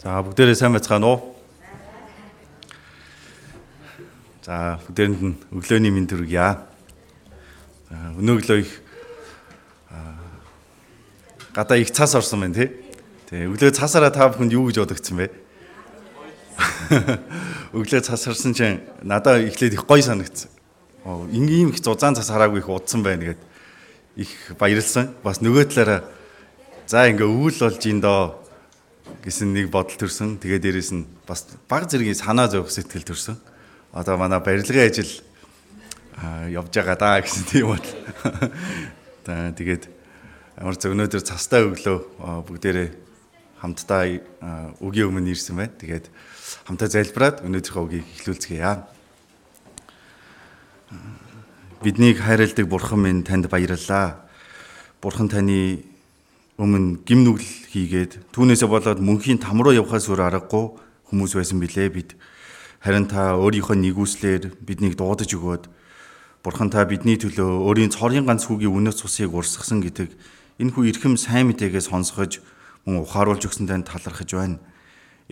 За бүгдээрээ сайн байцгаана уу? За бүгдээрэнд нь өглөөний мэнд төргийа. За өнөөглөө их гадаа их цас орсон байна тий. Тэгээ өглөө цасаараа та бүхэнд юу гэж бодогдсон бэ? Өглөө цас орсон чинь надад эхлээд их гоё санагдсан. Оо ингийн их зузаан цас хараагүй их удсан байна гэд их баярлсан. Бас нөгөө талаараа за ингээ өвөл болж ин доо гэсэн нэг бодол төрсөн. Тэгээ дээрэс нь бас баг зэргийн санаа зовх сэтгэл төрсөн. Одоо манай барилгын ажил явж байгаа даа гэсэн тийм бодол. Тэгээд ямар ч өнөөдөр цастай өглөө бүгдээрээ хамтдаа өгийн өмнө ирсэн байна. Тэгээд хамтаа залбираад өнөөдрийнхөө үгийг эхлүүлцгээе. Биднийг хайрладаг Бурхан минь танд баярлалаа. Бурхан таны өмнө гим нүгэл хийгээд түүнээсээ болоод мөнхийн там руу явхаас өөр аргагүй хүмүүс байсан билээ бид. Харин та өөрийнхөө нэгүслэр биднийг дуудаж өгөөд Бурхан та бидний төлөө өөрийн цорын ганц хүүгийн үнэт цусыг урсгасан гэдэг энэ хүү эрхэм сайн мэдээгээ сонсгож мөн ухааруулж өгсөн танд талархаж байна.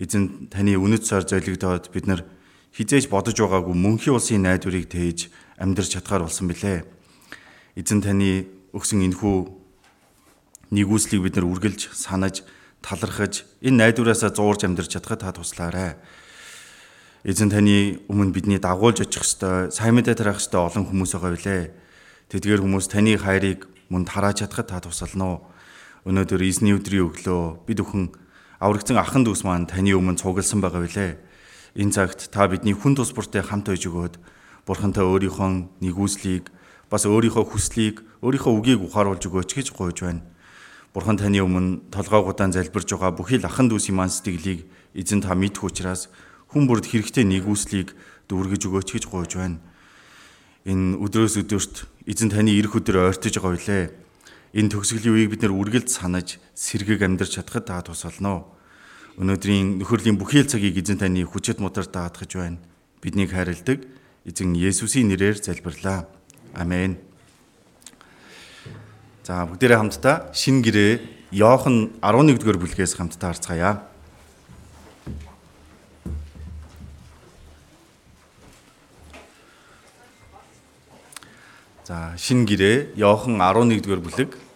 Эзэн таны үнэт цаар золигдоод бид нар хизээж бодож байгаагүй мөнхийн улсын найдварыг тээж амьдрч чадхаар болсон билээ. Эзэн таны өгсөн энэхүү нэгүслийг бид нар үргэлж санаж талархаж энэ найдвараасаа зуурж амьдрч чадхад та туслаарай. Эзэн таны өмнө бидний дагуулж очих ёстой, сайн мэдээ тараах ёстой олон хүмүүс байгаа билээ. Тэдгээр хүмүүс таны хайрыг мөн тарааж чадхад та тусална уу? Өнөөдөр эзний өдрийн өглөө бид бүхэн аврагцсан ахын дүүс маань таны өмнө цугласан байгаа билээ. Энэ цагт та бидний хүн тус бүртээ хамт байж өгөөд бурхантай өөрийнхөө нэгүслийг бас өөрийнхөө хүслийг өөрийнхөө үгийг ухааруулж өгөөч гэж гуйж байна. Бурхан таны өмнө толгоогуудаа залбирж байгаа бүхий л ахан дүүс иман сэтгэлийг эзэн та мэдэх учраас хүн бүрд хэрэгтэй нэгүслийг дүүргэж өгөөч гэж гуйж байна. Энэ өдрөөс өдөрт эзэн таны ирэх өдөр ойртож байгаа билээ. Энэ төгсгөлийн үеийг бид нэр үргэлж санаж сэргийг амьдрч чадхад та тусална. Өнөөдрийн нөхөрлийн бүхий л цагийг эзэн таны хүчит мутар даатгаж байна. Биднийг хайрладаг эзэн Есүсийн нэрээр залбирлаа. Амен. За бүгдээрээ хамтдаа шин гэрээ Иохан 11-р бүлгээс хамтдаа харцгаая. За шин гэрээ Иохан 11-р бүлэг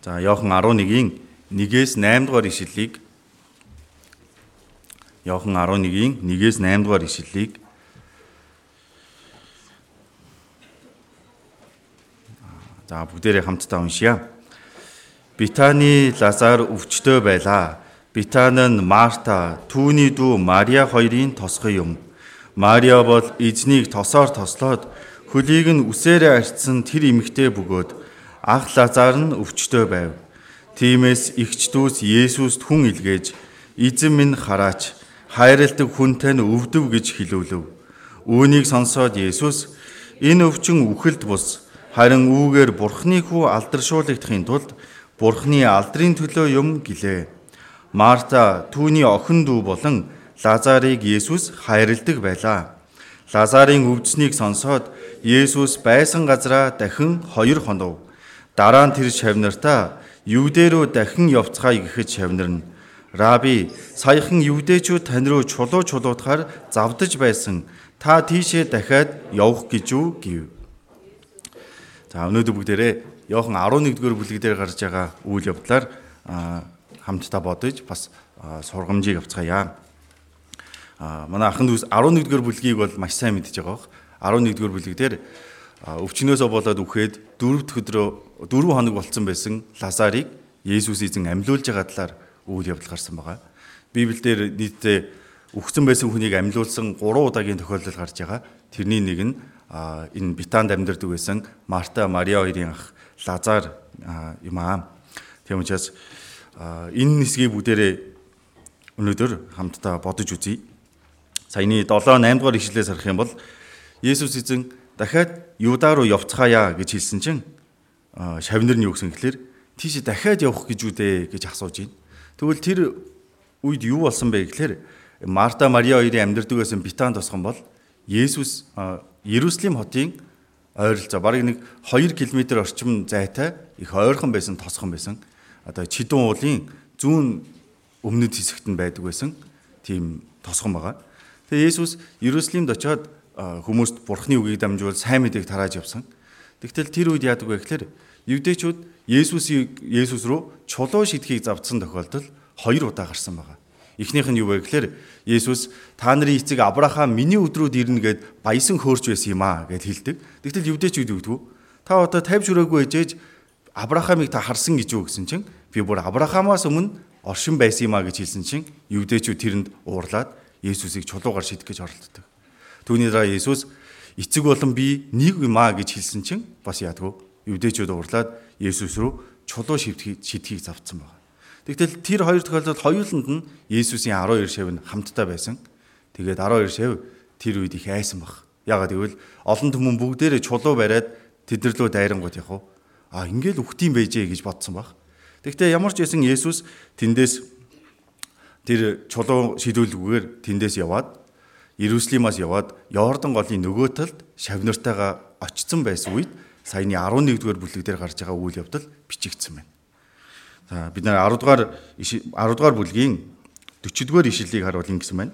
За Иохан 11-ийн 1-ээс 8 дугаар ишлэлийг Иохан 11-ийн 1-ээс 8 дугаар ишлэлийг За бүгдээрээ хамтдаа уншъя. Битаны Лазар өвчтөй байлаа. Битан нь Марта, түүний дүү Мария хоёрын тосгой юм. Мария бол эзнийг тосоор тослоод хөлийг нь үсээрээ арчсан тэр эмэгтэй бөгөөд Ах Лазар нь өвчтөй байв. Тиймээс эгч дүүс Есүст хүн илгээж эзэн минь хараач хайрладаг хүнтэй нь өвдөв гэж хэлүүлв. Үүнийг сонсоод Есүс энэ өвчин үхэлд бус харин үүгээр Бурхны хүү алдаршуулгдахын тулд Бурхны алдрын төлөө юм гэлээ. Марта түүний охин дүү болон Лазарыг Есүс хайрладаг байлаа. Лазарын өвдснийг сонсоод Есүс байсан газараа дахин хоёр хонов Дараа нь тэр шавнартаа Юудэ рүү дахин явцгаая гэхэд шавнар нь Раби саяхан ювдээчүүд тань руу чулуу чулуудахаар завдаж байсан. Та тийшээ дахиад явах гэж юу гэв. За өнөөдөр бүгдээрээ Иохан 11-р бүлэг дээр гарч байгаа үйл явдлаар хамтдаа бодож бас сургамжийг авцгаая. А манай ахын дүүс 11-р бүлгийг бол маш сайн мэдж байгаа бох. 11-р бүлэг дээр өвчнөөсөө болоод үхээд дөрөв дэх өдрөө дөрвөн хоног болцсон байсан Лазарыг Есүс эзэн амьлуулж байгаа талаар үйл явдал гарсан байгаа. Библиэлд нийтдээ үхсэн байсан хүнийг амьлуулсан 3 удаагийн тохиолдол гарч байгаа. Тэрний нэг нь энэ Битанд амьдардаг байсан Марта, Мариа хоёрын ах Лазар юм аа. Тийм учраас энэ нисгийг бүгдээрээ өнөөдөр хамтдаа бодож үзье. Саяны 7 8 дугаар ишлэлээс харах юм бол Есүс эзэн дахиад Юда руу явцгаая гэж хэлсэн чинь шавнар нь юу гэсэн гэхээр тийш дахиад явах гэж үдэ гэж асууж байна. Тэгвэл тэр үед юу болсон бэ гэхээр Марта Мариа хоёрын амьдардаг байсан Битан тосгон бол Есүс Иерусалим хотын ойролцоо бараг нэг 2 км орчим зайтай их ойрхон байсан тосгон байсан. Одоо Чидүүн уулын зүүн өмнөд хэсэгт нь байдаг байсан тийм тосгон байгаа. Тэгээ Есүс Иерусалимд очиод хүмүүст Бурхны үгийг дамжуул сайн мэдээг тарааж явсан. Тэгтэл тэр үед яадаг вэ гэхээр евдээчүүд Есүсийг Есүс рүү чулуу шидэхийг завдсан тохиолдол хоёр удаа гарсан байгаа. Эхнийх нь юу вэ гэхээр Есүс та нарын эцэг Авраам миний өдрүүд ирнэ гэд баясан хөөрч байсан юм аа гэд хэлдэг. Тэгтэл евдээчүүд юу гэдгүү? Та одоо тавьж өрөөгүй ээжээж Авраамыг та харсан гэж юу гэсэн чинь би бүр Авраамаас өмнө оршин байсан юм аа гэж хэлсэн чинь евдээчүүд тэрэнд уурлаад Есүсийг чулуугаар шидэх гэж оролддог. Түүний дараа Есүс эцэг болон би нэг юм аа гэж хэлсэн чинь бас яадгүй евдээчүүд уурлаад Есүс рүү чулуу шидхийг завцсан байна. Тэгтэл тэр хоёр тохиолдолд хоёуланд нь Есүсийн 12 шав нь хамтдаа байсан. Тэгээд 12 шав тэр үед их айсан баг. Ягаад гэвэл олон түмэн бүгдээрээ чулуу бариад тэдэрлөө дайрангууд яг уу. А ингээл үхтийм байжээ гэж бодсон баг. Тэгтээ ямар ч байсан Есүс тэндээс тэр чулуу шидүүлгүүгээр тэндээс яваад Иерусалимаас яваад Йордан голын нөгөө талд шавнартайгаа очсон байсан үед саяны 11-р бүлэг дээр гарч байгаа үйл явдал бичигдсэн байна. За бид нэр 10 дугаар 10 дугаар бүлгийн 40 дугаар ишлэлийг харуул ингэсэн байна.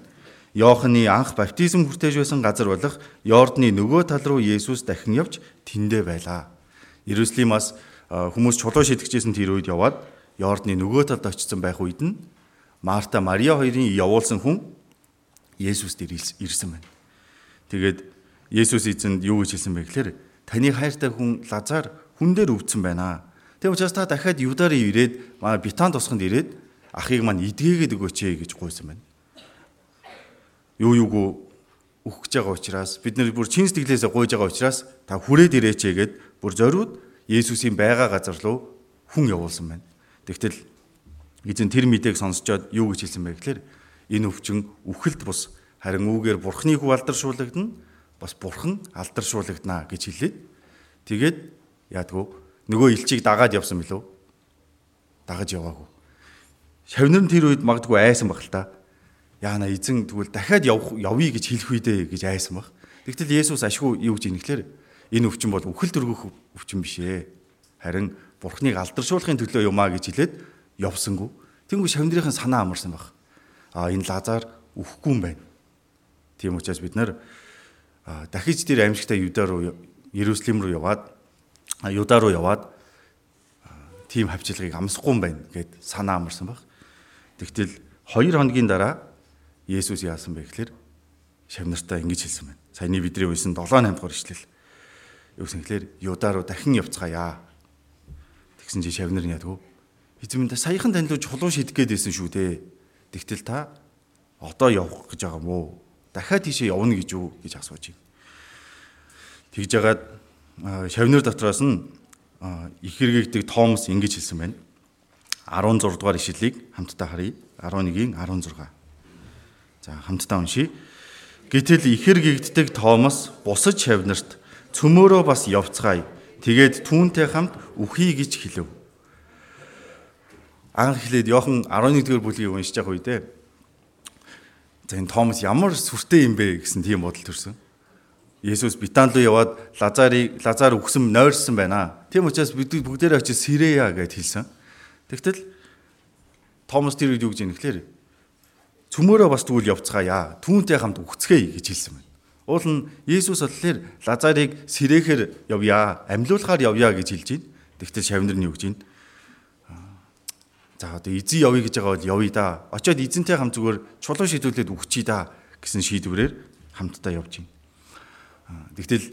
Йоохны анх баптизм хүртэж байсан газар болох Йордны нөгөө тал руу Есүс дахин явж тэндэ байлаа. Иерусалимаас хүмүүс чулуу шитгэжсэн тэр үед яваад Йордны нөгөө талд очсон байх үед нь Марта Мария хоёрын явуулсан хүн Есүс дээр ирсэн байна. Тэгээд Есүс эзэнд юу гэж хэлсэн бэ гэхээр таны хайртай хүн Лазар хүн дээр өвдсөн байна. Тэг учраас та дахиад Юдар ирээд Битан тосгонд ирээд ахыг маань идгээгээд өгөөч ээ гэж гуйсан байна. Юу юугүй өгөх гэж байгаа учраас бид нар бүр чин сэтгэлээсээ гуйж байгаа учраас та хүрээд ирээч ээ гэд бүр зориуд Есүсийн байгаа газар руу хүн явуулсан байна. Тэгтэл эзэн тэр мэдээг сонсчоод юу гэж хэлсэн бэ гэхээр энэ өвчин үхэлд бус харин үүгээр бурхны хүү алдаршуулгадна бас бурхан алдаршуулгадна гэж хэлээд тэгээд яадгүй нөгөө элчийг дагаад явсан билүү? Дагаж яваагүй. Шавнар нь тэр үед магадгүй айсан баг л та. Яана эзэн тэгвэл дахиад явах явъя гэж хэлэх үедээ гэж айсан баг. Тэгтэл Есүс ашгүй юу гэж инэхлээр энэ өвчин бол үхэл дөргөх өвчин биш ээ. Харин Бурхныг алдаршуулахын төлөө юмаа гэж хэлээд явсангүй. Тэнгүү шавнырийн санаа амарсан баг. А энэ Лазар үхэхгүй юм байна. Тийм учраас бид нар дахиж тэр аимшигтай Юда руу Иерусалим руу яваад Юда руу яваад тийм хавчлагыг амсахгүй юм байна гэд санаа амарсан баг. Тэгтэл 2 хоногийн дараа Есүс яасан бэ гэхээр шавнартаа ингэж хэлсэн байна. Саяны бидний үйсэн 7 8 дугаар ишлэл. Юу гэсэн гэхээр Юда руу дахин явцгаая. Тэгсэн чи шавнар нь ядгүй. Эзэмдээ саяхан танд л чулуу шидэх гээд байсан шүү дээ. Тэгтэл та одоо явах гэж байгаа мó? Дахиад тийшээ явна гэж юу гэж асууж байна. Тэгж жагаад шавнар дотроос нь их хэрэгэгдэг Томас ингэж хэлсэн байна. 16 дугаар ишлэлийг хамтдаа харъя. 11-ийн 16. За хамтдаа уншийе. Гэтэл их хэрэгэгддэг Томас бусад шавнарт цөмөөрөө бас явцгаая. Тэгээд түүнтэй хамт үхий гэж хэлв. Анх хэлээд Йохан 11-р бүлгийг уншиж байгаа үедээ за энэ Томас ямар сүртэй юм бэ гэсэн тийм бодол төрсөн. Есүс Битан руу яваад Лазарыг Лазар өгсөн нойрсон байна. Тийм учраас бид бүгдээрээ очиж Сирея гэж хэлсэн. Тэгтэл Томас тэр үед юу гэж нэхлээр цөмөөрөө бас тэгвэл явцгаая. Түүнтэй хамт үгцгээе гэж хэлсэн байна. Уул нь Есүс болохоор Лазарыг Сирэхэр явъя, амьлуулахаар явъя гэж хэлж байна. Тэгтэл шавнар нь юу гэж байна? За одоо эзэн явъя гэж байгаа бол явъя да. Очоод эзэнтэй хамт зүгээр чулуу шийдүүлээд үгчий да гэсэн шийдвэрээр хамтдаа явж байна. Тэгтэл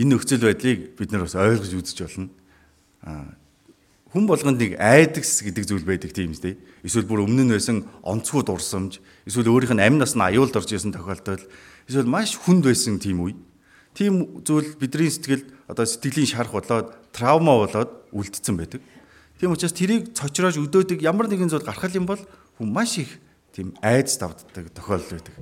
энэ нөхцөл байдлыг бид нар бас ойлгож үзэж болно. Хүн болгонд нэг айдагс гэдэг зүйл байдаг тийм үстэй. Эсвэл бүр өмнө нь байсан онцгой дурсамж, эсвэл өөрийнх нь амь нас нь аюулд орж исэн тохиолдол, эсвэл маш хүнд байсан тийм үе. Тийм зүйл бидний сэтгэлд одоо сэтгэлийн шарах болоод травма болоод үлдсэн байдаг. Тийм учраас тэрийг цочроож өдөөдөг ямар нэгэн зүйл гарах юм бол хүн маш их тийм айдас давддаг тохиолдол байдаг.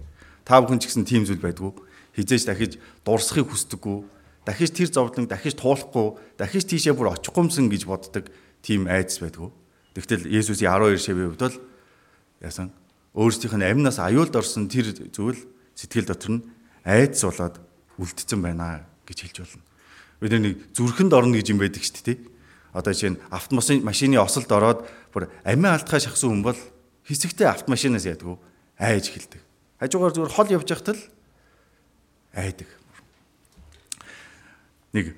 Та бүхэн ч гэсэн тийм зүйл байдгүй. Хизээж дахиж дурсахыг хүсдэггүй. дахиж тэр зовлон дахиж туулахгүй, дахиж тийшээ бүр очихгүймсэн гэж боддог тийм айдас байдгүй. Тэгтэл Есүсийн 12 шивийн хувьд бол яасан өөрсдийнх нь амнаас аюулд орсон тэр зүйл сэтгэл дотор нь айдас болоод үлдсэн байна гэж хэлж болно. Бид нэг зүрхэнд орно гэж юм байдаг шүү дээ. Одоо жишээ нь автомашин машины осолд ороод бүр амиа алдхаа шахсан хүн бол хэсэгтээ автомашинаас яддаг айж эхэлдэг. Хажуугаар зүгээр хол явж байхад л айдаг. Нэг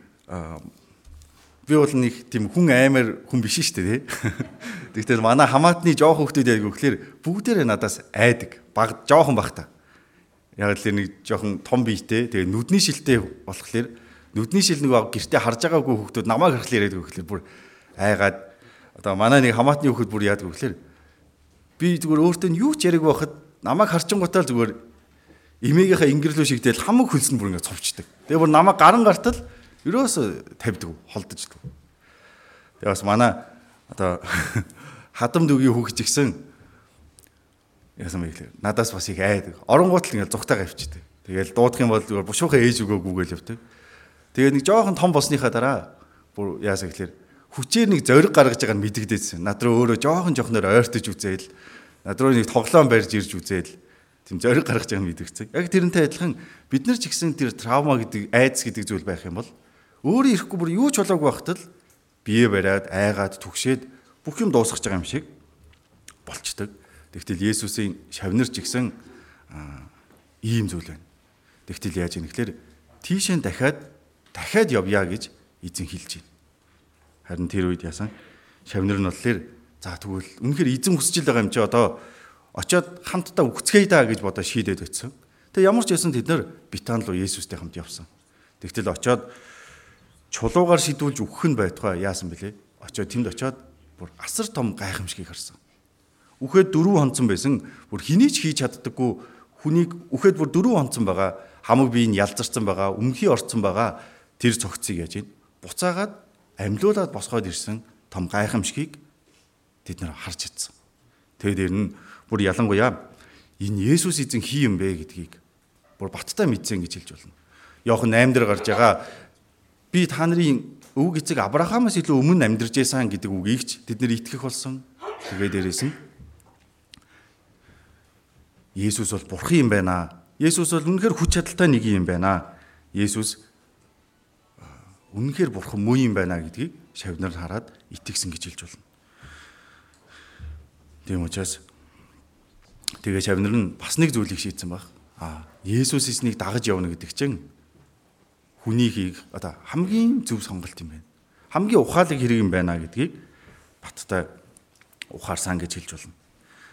би бол нэг тийм хүн аймаар хүн биш шүү дээ. Тэгвэл манай хамаатны жоох хүмүүс яг гэхэлэр бүгдээрээ надаас айдаг. Баг жоохон бах та. Яг л нэг жоохон том биетэй. Тэгээ нүдний шилтэй болохоор нүдний шил нэг гэртээ харж байгаагүй хүмүүс намайг харахаар яриад гэхэлэр бүр айгаад одоо манай нэг хамаатны хүмүүс бүр яадаг гэхэлэр би зүгээр өөртөө юу ч яриаг байхад намайг харчингуудаа зүгээр эмээгийнхаа ингэрлүү шигдэл хамаг хөлсөнд бүр ингэ цовчдаг. Тэгээ бүр намайг гаран гартал ерөөсө тавьдаг холдож л. Тэгээ бас манай одоо хадам дүгийн хүүхч гисэн яасан бэ гэхээр надаас бас их айдаг. Оронгууд л ингээл зүгтайгаа авчихдээ. Тэгээл дуудах юм бол зүгээр бушуухан ээж өгөө гүгээл явдаг. Тэгээ нэг жоохон том болсныхаа дараа бүр яасан гэхээр хүчээр нэг зориг гаргаж байгааг нь мэдэгдээсэн. Над руу өөрөө жоохон жоохноор ойртож үзээл над руу нэг тоглоом барьж ирж үзээл тийм зориг гаргаж байгааг нь мэдэгдсэн. Яг тэрнтэй адилхан бид нар ч гэсэн тэр травма гэдэг айдас гэдэг зүйл байх юм бол өөрөө ирэхгүй бүр юу ч болоогүй байхад л бие бариад айгаад түгшээд бүх юм дуусгаж байгаа юм шиг болчдөг. Тэгтэл Есүсийн шавнар ч гэсэн ийм зүйл байна. Тэгтэл яаж юм гэхээр тийшээ дахиад дахиад явъя гэж эзэн хэлж байна. Харин тэр үед яасан шавнар нь болохоор за тэгвэл үнэхээр эзэн хүсэж байгаа юм чи одоо очиод хамтдаа үгцгээе да гэж бодож шийдээд өтсөн. Тэгээ ямар ч байсан тэд нар Битан руу Есүстэй хамт явсан. Тэгтэл очиод чулуугаар шидүүлж өгөх нь байтугай яасан бэлээ? Очоод тэнд очоод бүр асар том гайхамшгийг харсан. Үхээд дөрөв хонцсон байсан. Бүр хэний ч хийж чаддаггүй хүнийг үхээд бүр дөрөв хонцсон байгаа. Хамаг бие нь ялзарсан байгаа, өмхий орцсон байгаа. Тэр цогцыг яаж ийн? Буцаагаад амьлуулад босгоод ирсэн том гайхамшгийг тэд нар харж чадсан. Тэгээд дээр нь бүр ялангуяа энэ Есүс эзэн хий юм бэ гэдгийг бүр баттай мэдсэн гэж хэлж болно. Йохан 8 дээр гарч байгаа би та нарын өвөг эцэг Авраамаас илүү өмнө амьдарч байсан гэдэг үгийг ч тэд нэр итгэх болсон. Тэгээ дээрээс нь Есүс бол бурхан юм байна. Есүс бол үнэхээр хүч чадалтай нэг юм байна. Есүс үнэхээр бурхан муу юм байна гэдгийг шавнаар хараад итгэсэн гэж хэлж болно. Тийм учраас тэгээ шавнар нь бас нэг зүйлийг шийдсэн баг. А Есүс эснийг дагаж явна гэдэг чинь хүний хийх одоо хамгийн зөв сонголт юм байна. Хамгийн ухаалаг хэрэг юм байна гэдгийг баттай ухаарсан гэж хэлж болно.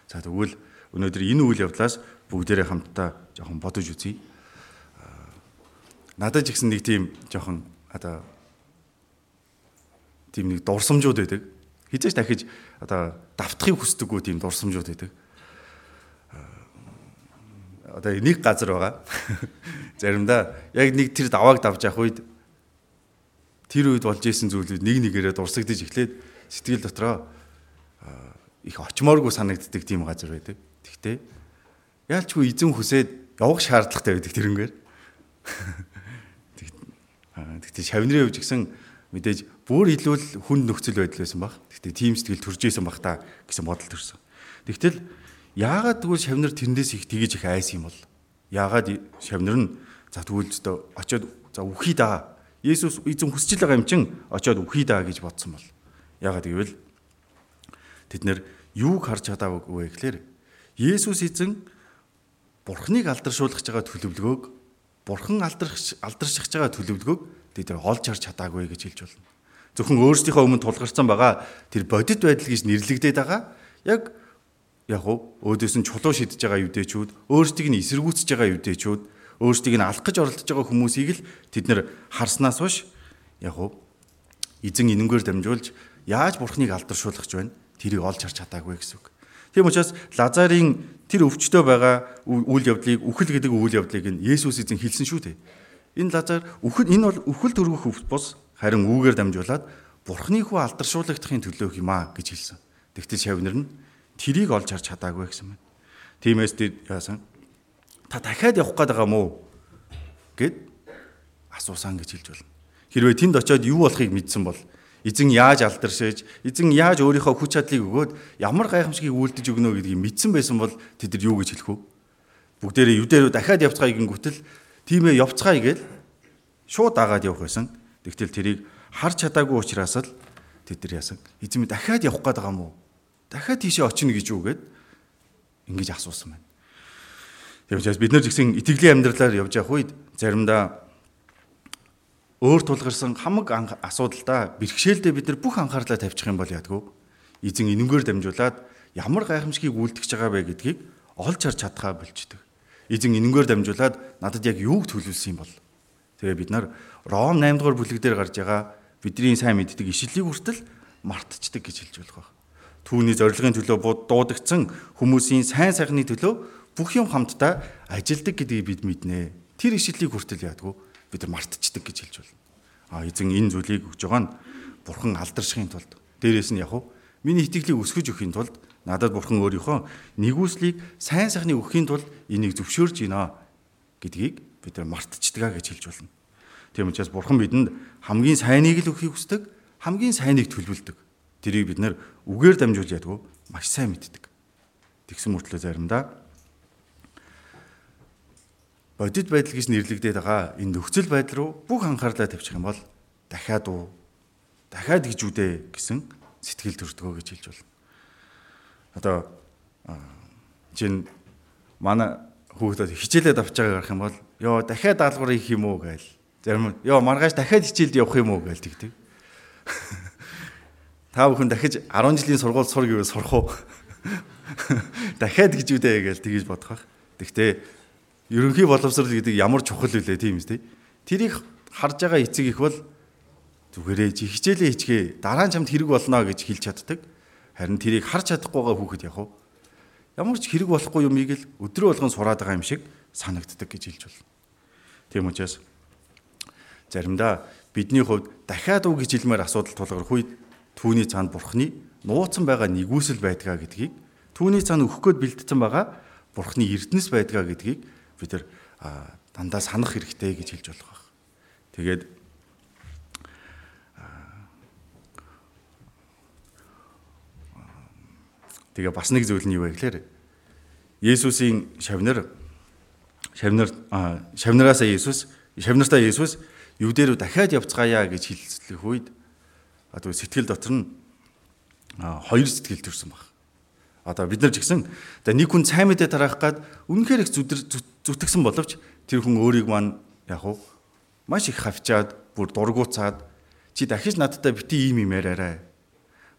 За тэгвэл өнөөдөр энэ үйл явдлаас бүгдээрээ хамтдаа жоохон бодож үзье. Надад ч гэсэн нэг тийм жоохон одоо тийм нэг дурсамжууд байдаг. Хизээч дахиж одоо давтахыг хүсдэггүй тийм дурсамжууд байдаг одоо нэг газар байгаа. Заримдаа яг нэг тэр давааг давж явах үед тэр үед болж исэн зүйлүүд нэг нэгээрээ дурсагдж эхлээд сэтгэл дотроо их очмооргүй санагддаг тийм газар байдаг. Тэгтээ яалчгүй эзэн хүсээд явах шаардлагатай байдаг тэрнгээр. Тэгтээ шавнырын хувьд гисэн мэдээж бүр илүү л хүнд нөхцөл байдал байсан баг. Тэгтээ тийм сэтгэл төрж исэн баг та гэсэн бодол төрсөн. Тэгтэл Яагаад тэгвэл шавнар тэрнээс их тгийж их айс юм бол? Яагаад шавнар нь за тэгвэл зөө очиод за үхий да. Есүс эзэн хүсэж байгаа юм чин очиод үхий да гэж бодсон бол. Яагаад гэвэл тэд нэр юуг харж чадаагүй гэхээр Есүс эзэн Бурхныг алдаршуулгаж байгаа төлөвлөгөөг Бурхан алдарш алдаршиж байгаа төлөвлөгөөг тэд нар олж харж чадаагүй гэж хэлж болно. Зөвхөн өөрсдийнхөө өмнө тулгарсан байгаа тэр бодит байдал гэж нэрлэгдээд байгаа яг яг өөдөөс нь чулуу шидэж байгаа юдэчүүд өөрсдийг нь эсэргүүцэж байгаа юдэчүүд өөрсдийг нь алах гэж оролдож байгаа хүмүүсийг л тэд нэр харснаас хойш яг эзэн энэнгээр дамжуулж яаж бурхныг алдаршуулах гэж байна тэрийг олж харж чадаагүй гэсэн үг. Тийм учраас Лазарын тэр өвчтөө байгаа үйл явдлыг үхэл гэдэг үйл явдлыг нь Есүс эзэн хэлсэн шүү дээ. Энэ Лазар үхэл энэ бол үхэл төрөх бус харин үүгээр дамжуулаад бурхны хүү алдаршуулгахын төлөө юм а гэж хэлсэн. Тэгтэл шавнар нь тэрийг олж харж чадаагүй гэсэн байна. Тиймээс яасан та дахиад явах гээд байгаа мó гэд асуусан гэж хэлж болно. Хэрвээ тэнд очиод юу болохыг мэдсэн бол эзэн яаж алдаршээж, эзэн яаж өөрийнхөө хүч чадлыг өгөөд ямар гайхамшигыг үйлдэж өгнө гэдгийг мэдсэн байсан бол тэд нар юу гэж хэлэх вэ? Бүгдээрээ юдэрөө дахиад явцгаая гингүүтэл тийм ээ явцгаая гэж шууд дагаад явах байсан. Тэгтэл тэрийг харж чадаагүй учраас л тэд нар яасан. Эзэн минь дахиад явах гээд байгаа юм уу? Дахиад тийшээ очино гэж юу гээд ингэж асуусан байна. Учраас бид нар жигсэн итгэлийн амьдралаар явж явах үед заримдаа өөр тулгарсан хамаг асуудалдаа бэрхшээлдээ бид нар бүх анхаарлаа тавьчих юм бол яадгүй эзэн энэнгээр дамжуулаад ямар гайхамшигыг үйлдэж байгаа бэ гэдгийг олж харж чадхаа болчдөг. Эзэн энэнгээр дамжуулаад надад яг юуг төлөвлөсөн юм бол. Тэгээ бид нар Ром 8 дугаар бүлэг дээр гарч байгаа бидний сайн мэддэг ишлэлийг хүртэл мартчихдаг гэж хэлж болох байна. Түүний зорилгын төлөө дуудагдсан хүмүүсийн сайн сайхны төлөө бүх юм хамтдаа ажилдаг гэдгийг бид мэднэ. Тэр ишлэлийг хүртэл яадгүй бид нар мартчихдаг гэж хэлж байна. А эзэн энэ зүйлийг өгж байгаа нь бурхан алдаршихын тулд дээрээс нь яг уу миний итгэлийг өсгөж өгөхийн тулд надад бурхан өөрийнхөө нэгүслийг сайн сайхны өгөхийн тулд энийг зөвшөөрж гинэ гэдгийг бид нар мартчихдаг гэж хэлж байна. Тийм учраас бурхан бидэнд хамгийн сайныг л өгөхийг хүсдэг, хамгийн сайныг төлөвлөдөг. Тэрийг бид нар үгээр дамжуулж ядгүй маш сайн мэддэг. Тэгсэн мөртлөө заримдаа бодит байдал гэж нэрлэгдээд байгаа энэ нөхцөл байдал руу бүх анхаарлаа тавьчих юм бол дахиад уу дахиад гэж үдэ гэсэн сэтгэл төрдгөө гэж хэлж байна. Одоо чинь манай хүүхдүүд хичээлээд авч байгааг гарах юм бол ёо дахиад даалгавар хийх юм уу гээл. Зарим ёо маргааш дахиад хичээлд явах юм уу гээл тэгдэг. Та бүхэн дахиж 10 жилийн сургууль сур гэвэл сурах уу? Дахиад гэж үдэ гээл тэгэж бодох бах. Тэгтээ ерөнхий боловсрал гэдэг ямар чухал вүлээ тийм үстэй. Тэрийг харж байгаа эцэг их бол зүгээрээ хичээлээ хичгээ дараа нь чамд хэрэг болно гэж хэлж чаддаг. Харин тэрийг харж чадахгүй байгаа хүүхэд яг уу ямар ч хэрэг болохгүй юмыг л өдрөө болгон сураад байгаа юм шиг санагддаг гэж хэлж болно. Тийм учраас заримдаа бидний хувьд дахиад үг гэж хэлмээр асуудал тулгарх үед түүний цаанд бурхны нууцсан байгаа нэгүсэл байдгаа гэдгийг түүний цаана өгөх гээд бэлдсэн байгаа бурхны эрдэнэс байдгаа гэдгийг бид нар дандаа санах хэрэгтэй гэж хэлж болох байх. Тэгээд тэгээ бас нэг зүйл нь юу вэ гэхээр Есүсийн шавнар шавнар шавнараасаа Есүс шавнартаа Есүс юудэрүү дахиад явцгаая гэж хэлцлэх үед одоо сэтгэл дотор нь хоёр сэтгэл төрсэн баг. Одоо бид нар ч гэсэн за нэг хүн цай мэдээ тараах гад үнэхээр их зүтгэсэн боловч тэр хүн өөрийг маань яг уу маш их хавчаад бүр дургуцаад чи дахиж надтай бити ийм юм яриарай.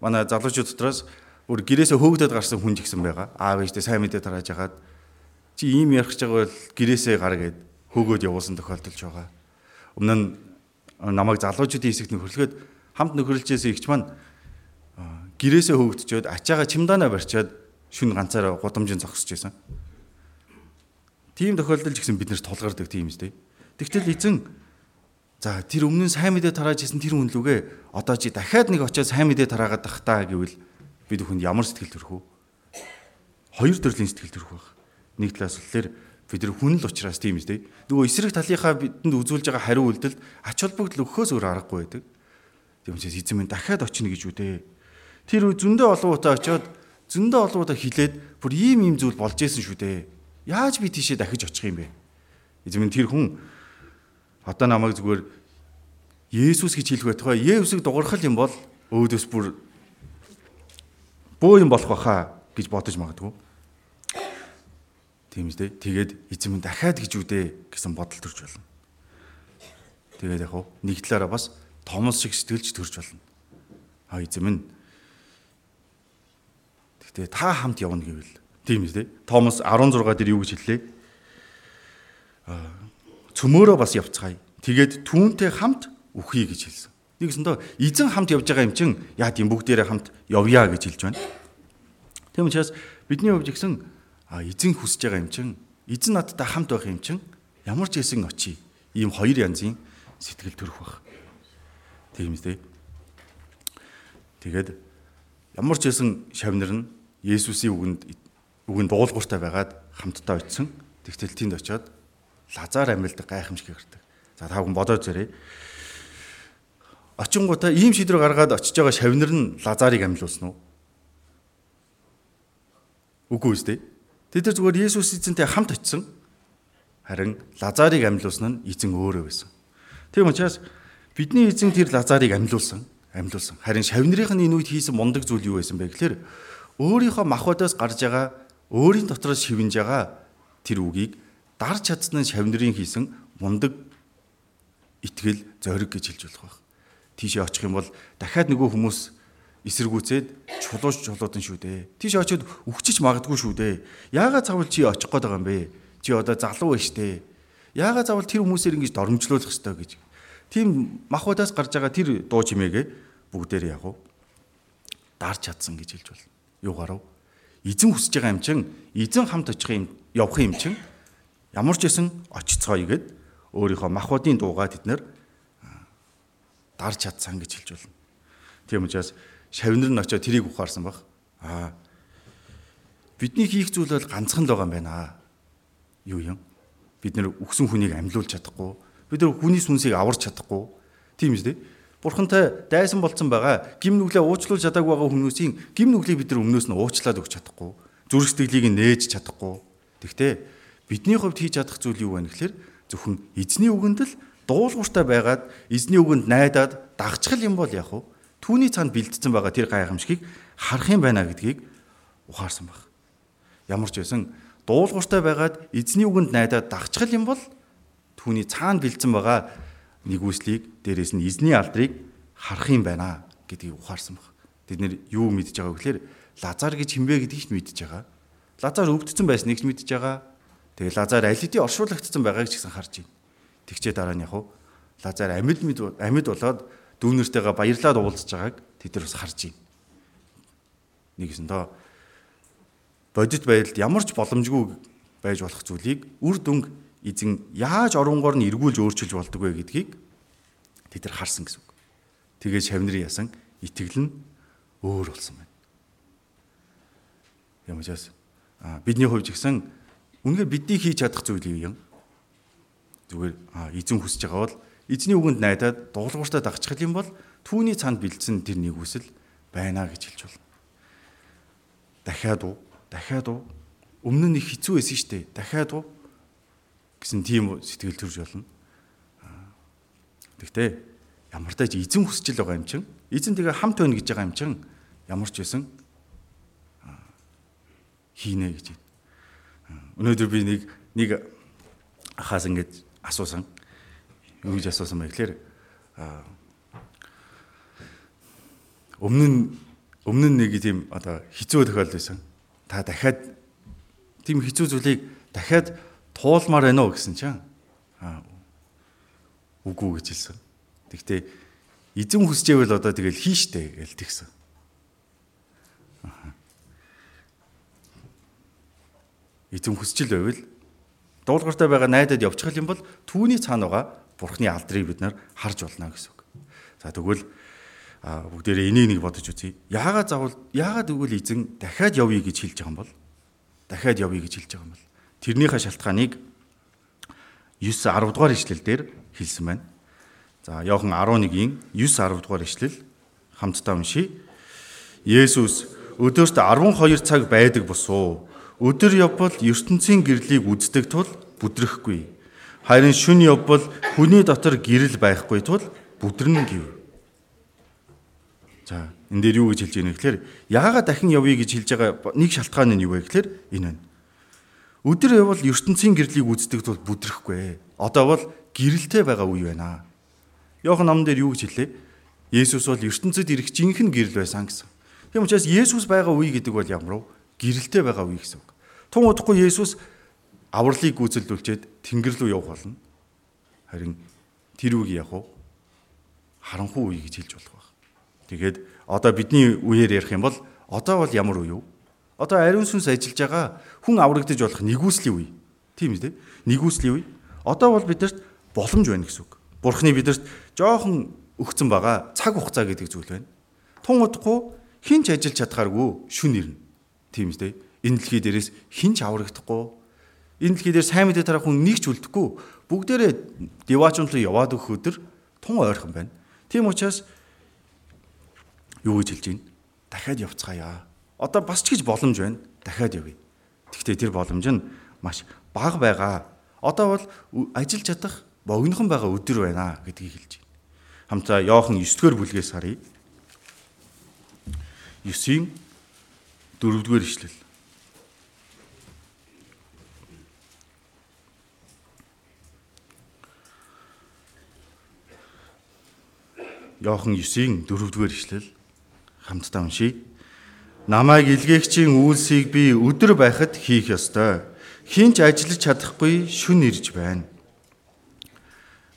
Манай залуучууд дотроос бүр гэрээсээ хөөгдөд гарсан хүн ч гэсэн байгаа. Аав ээжтэй сайн мэдээ тарааж хагаад чи ийм ярих гэж байгаа бол гэрээсээ гар гээд хөөгөөд явуулсан тохиолдолж байгаа. Өмнө нь намайг залуучуудын хэсэгт нөхөрлөхөд хамт нөхөрлөжээс ихч маань гэрээсээ хөөгдчөөд ачаага чимдаанаа барьчаад шүн ганцаараа гудамжин зогсож байсан. Тийм тохиолдол ч гэсэн бид нэрс тулгардаг тийм үстэй. Тэгтэл эзэн за тэр өмнө нь сайн мэдээ тарааж исэн тэр хүн лүгэ одоо чи дахиад нэг очиод сайн мэдээ тараагаад тах та гэвэл бид хүнд ямар сэтгэл төрөх вэ? Хоёр төрлийн сэтгэл төрөх байх. Нэг талаас болохоор бид нар хүн л учраас тийм үстэй. Нөгөө эсрэг талынхаа бидэнд үзүүлж байгаа хариу үйлдэлд ач холбогдол өгөхөөс өөр аргагүй байдаг. Тийм учраас эзэн минь дахиад очино гэж үдээ Тэр зөндөө олон удаа очиод зөндөө олон удаа хилээд бүр ийм ийм зүйл болж исэн шүү дээ. Яаж би тийшээ дахиж очих юм бэ? Эзэм тэр хүн одоо намайг зүгээр Есүс гэж хэлэх байтугай Есүсийг дуурхал юм бол өөдөөс бүр бөө юм болох баха гэж бодож магадгүй. Тийм үү? Тэгээд эзэм дахиад гэж үдээ гэсэн бодол төрж болно. Тэгээд яг нэг талаараа бас томос шиг сэтгэлж төрж болно. А эзэм нь Гэтэ та хамт явна гэвэл тийм үү? Томас 16 дээр юу гэж хэллээ? Цөмөөрөө бас явцгаая. Тэгээд түүнтэй хамт үхье гэж хэлсэн. Нэгсэндээ эзэн хамт явж байгаа юм чин яа тийм бүгдээрээ хамт явъя гэж хэлж байна. Тийм учраас бидний хувьд гисэн эзэн хүсэж байгаа юм чин эзэн надтай хамт байх юм чин ямар ч хэсэн очие. Ийм хоёр янзын сэтгэл төрөх байх. Тийм үү? Тэгээд ямар ч хэсэн шавнар нь Есүсийн үгэнд үгэнд дуулууртай байгаад хамтдаа очисон. Тэгтэл тэнд очиод Лазар амьд гайхамшиг гардаг. За та бүхэн бодоод зэрэг. Очингуудаа ийм шийдвэр гаргаад очиж байгаа шавнар нь Лазарыг амьлуулсан уу? Үгүй үстэй. Тэд нар зүгээр Есүс эзэнтэй хамт очисон. Харин Лазарыг амьлуулсан нь эзэн өөрөө байсан. Тийм учраас бидний эзэн тэр Лазарыг амьлуулсан, амьлуулсан. Харин шавнырийнх нь энэ үед хийсэн мундаг зүйл юу байсан бэ гэхээр өөрийнхөө махбодоос гарч байгаа өөрийн дотроос шивнж байгаа тэр үгийг дарж чадсан нь шавнырын хийсэн мундаг итгэл зориг гэж хэлж болох байх. Тийшээ очих юм бол дахиад нөгөө хүмүүс эсэргүүцээд чулууш чулуудан шүү дээ. Тийш очиод өгчиж магадгүй шүү дээ. Яагаад цавал чи очих гээд байгаа юм бэ? Чи одоо залуу байж тээ. Яагаад цавал тэр хүмүүсээр ингэж доромжлуулах ёстой гэж. Тийм махбодоос гарч байгаа тэр дуу чимээгээ бүгдээр яг уу дарж чадсан гэж хэлж байна. Юугаар вэ? Эзэн хүсэж байгаа юм чин эзэн хамт очих юм явах юм чин ямар ч байсан очицгоё гэд өөрийнхөө махбодын дуугаа тэд нэр дарж чадсан гэж хэлж байна. Тийм учраас шавнар нь очиод тэрийг ухаарсан баг. Аа бидний хийх зүйл бол ганцхан л байгаа юм байна. Юу юм? Бид нэр өгсөн хүнийг амьлуулж чадахгүй. Бид нэр хүний сүнсийг аварч чадахгүй. Тийм үү? Бурхантай дайсан болцсон байгаа гим нүглээ уучлуулж чадаагүй байгаа хүмүүсийн гим нүглийг бид нар өмнөөс нь уучлаад өгч чадахгүй. Зүрх сэтгэлийг нээж чадахгүй. Тэгтээ бидний хувьд хийж чадах зүйл юу вэ гэхээр зөвхөн эзний үгэнд л дуулууртай байгаад эзний үгэнд найдаад дагчхал юм бол яг уу түүний цаанд бэлдсэн байгаа тэр гайхамшигыг харах юм байна гэдгийг ухаарсан баг. Ямар ч байсан дуулууртай байгаад эзний үгэнд найдаад дагчхал юм бол түүний цаанд бэлдсэн байгаа нэгүслийг дээрээс нь эзний алдрыг харах юм байна гэдгийг ухаарсан баг. Бид нэр юу мэдж байгаа гэхээр Лазар гэж хинбэ гэдгийг ч мэдж байгаа. Лазар өвдсөн байсныг ч мэдж байгаа. Тэгээ Лазар аль хэдийн оршуулгдсан байгааг ч гэсэн харж байна. Тэгчээ дараа нь яг уу Лазар амьд амьд болоод дүүнэртэйгээ баярлаад уулзж байгааг тэд нар бас харж байна. Нэгсэн доо бодит байдалд ямар ч боломжгүй байж болох зүйлийг үр дүнг эзэн яаж оронгоор нь эргүүлж өөрчилж болдог вэ гэдгийг тэд нар харсан гэсэн үг. Тэгээд шавнырын ясан итгэл нь өөр болсон байна. Ямагчаас бидний хувьд гэсэн үнэхээр бидний хийж чадах зүйл юм? Зүгээр эзэн хүсэж байгаа бол эзний үгэнд найдаад дуулууртаа дагчих юм бол түүний цаанд бэлдсэн тэр нэг үсэл байна гэж хэлж болно. Дахиад уу? Дахиад уу? Өмнө нь их хэцүү байсан шүү дээ. Дахиад уу? Гэсэн тийм сэтгэл төрж болно. Тэгтээ ямар тааж эзэн хүсчил байгаа юм чин эзэн тэгээ хамт байна гэж байгаа юм чин ямар ч байсан хийнэ гэж байна. Өнөөдөр би нэг нэг ахаас ингэж асуусан. Юу гэж асуусан бэ гэхээр өмнө нь өмнө нь нэг тийм одоо хэцүү тохиолдол байсан. Та дахиад тийм хэцүү зүйлийг дахиад туулмаар байна уу гэсэн чинь аа үгүй гэж хэлсэн. Тэгтээ эзэн хүсчээвэл одоо тэгэл хийн штэ гэж тэгсэн. Эзэн хүсчил байвал дуулгартай байгаа найдад явчих юм бол түүний цаана байгаа бурхны алдрыг бид нар харж болно гэсэн үг. За тэгвэл бүгдээрээ энийг нэг бодож үзье. Яагаад заавал яагаад тэгвэл эзэн дахиад явъя гэж хэлж байгаа юм бол дахиад явъя гэж хэлж байгаа юм бол тэрнийхээ шалтгааныг 9 10 дугаар ишлэл дээр хэлсэн байна. За Иохан 11-ийн 9 10 дугаар ишлэл хамтдаа уншийе. Есүс өдөрт 12 цаг байдаг босуу. Өдөр явбал ертөнцийн гэрлийг үздэг тул бүдрэхгүй. Харин шүн явбал хүний дотор гэрэл байхгүй тул бүдрэн гэв. За энэ дээр юу гэж хэлж байна вэ гэхээр яагаад дахин явъя гэж хэлж байгаа нэг шалтгаан нь юу вэ гэхээр энэ байна. Өдөр явбал ертөнцийн гэрлийг үздэг тул бүдрэхгүй. Одоо бол гэрэлтэй байгаа үе байна. Йохан номон дээр юу гэж хэллээ? Есүс бол ертөнцид ирэх жинхэнэ гэрэл байсан гэсэн. Тийм учраас Есүс байгаа үе гэдэг бол ямар вэ? Гэрэлтэй байгаа үе гэсэн үг. Тун удахгүй Есүс авралыг гүйцэлдүүлчихэд тэнгэр рүү явах болно. Харин тэр үеийг яг уу харанхуй үе гэж хэлж болох байх. Тэгээд одоо бидний үеэр ярих юм бол одоо бол ямар үе вэ? Одоо ариун сүнс ажиллаж байгаа хүн аврагдаж болох нэгүслийн үе. Тийм үү? Нэгүслийн үе. Одоо бол бидэрт боломж байна гэсэн үг. Бурхны бидэрт жоохон өгцөн байгаа цаг хугацаа гэдэг зүйл байна. Тун удахгүй хинч ажиллаж чадхааргүй шүн ирнэ. Тийм үү? Энэ дэлхий дээрээс хинч аврагдахгүй энэ дэлхий дээр сайн мэдээ тарах хүн нэг ч үлдэхгүй бүгдээрээ диваач руу яваад өгөх өдөр тун ойрхон байна. Тийм учраас юу гэж хэлж байна? Дахиад явцгаая. Одоо бас ч гэж боломж байна. Дахиад явъя. Гэхдээ тэр боломж нь маш бага байгаа. Одоо бол ажиллаж чадах богинохон байгаа өдөр байна гэдгийг хэлж байна. Хамтаа Йохан 9-р бүлгээс харъя. 9-ийн 4-р ишлэл. Йохан 9-ийн 4-р ишлэл хамтдаа уншийе. Намайг илгээгчийн үйлсийг би өдөр байхад хийх ёстой. Хинч ажиллаж чадахгүй шүн ирж байна.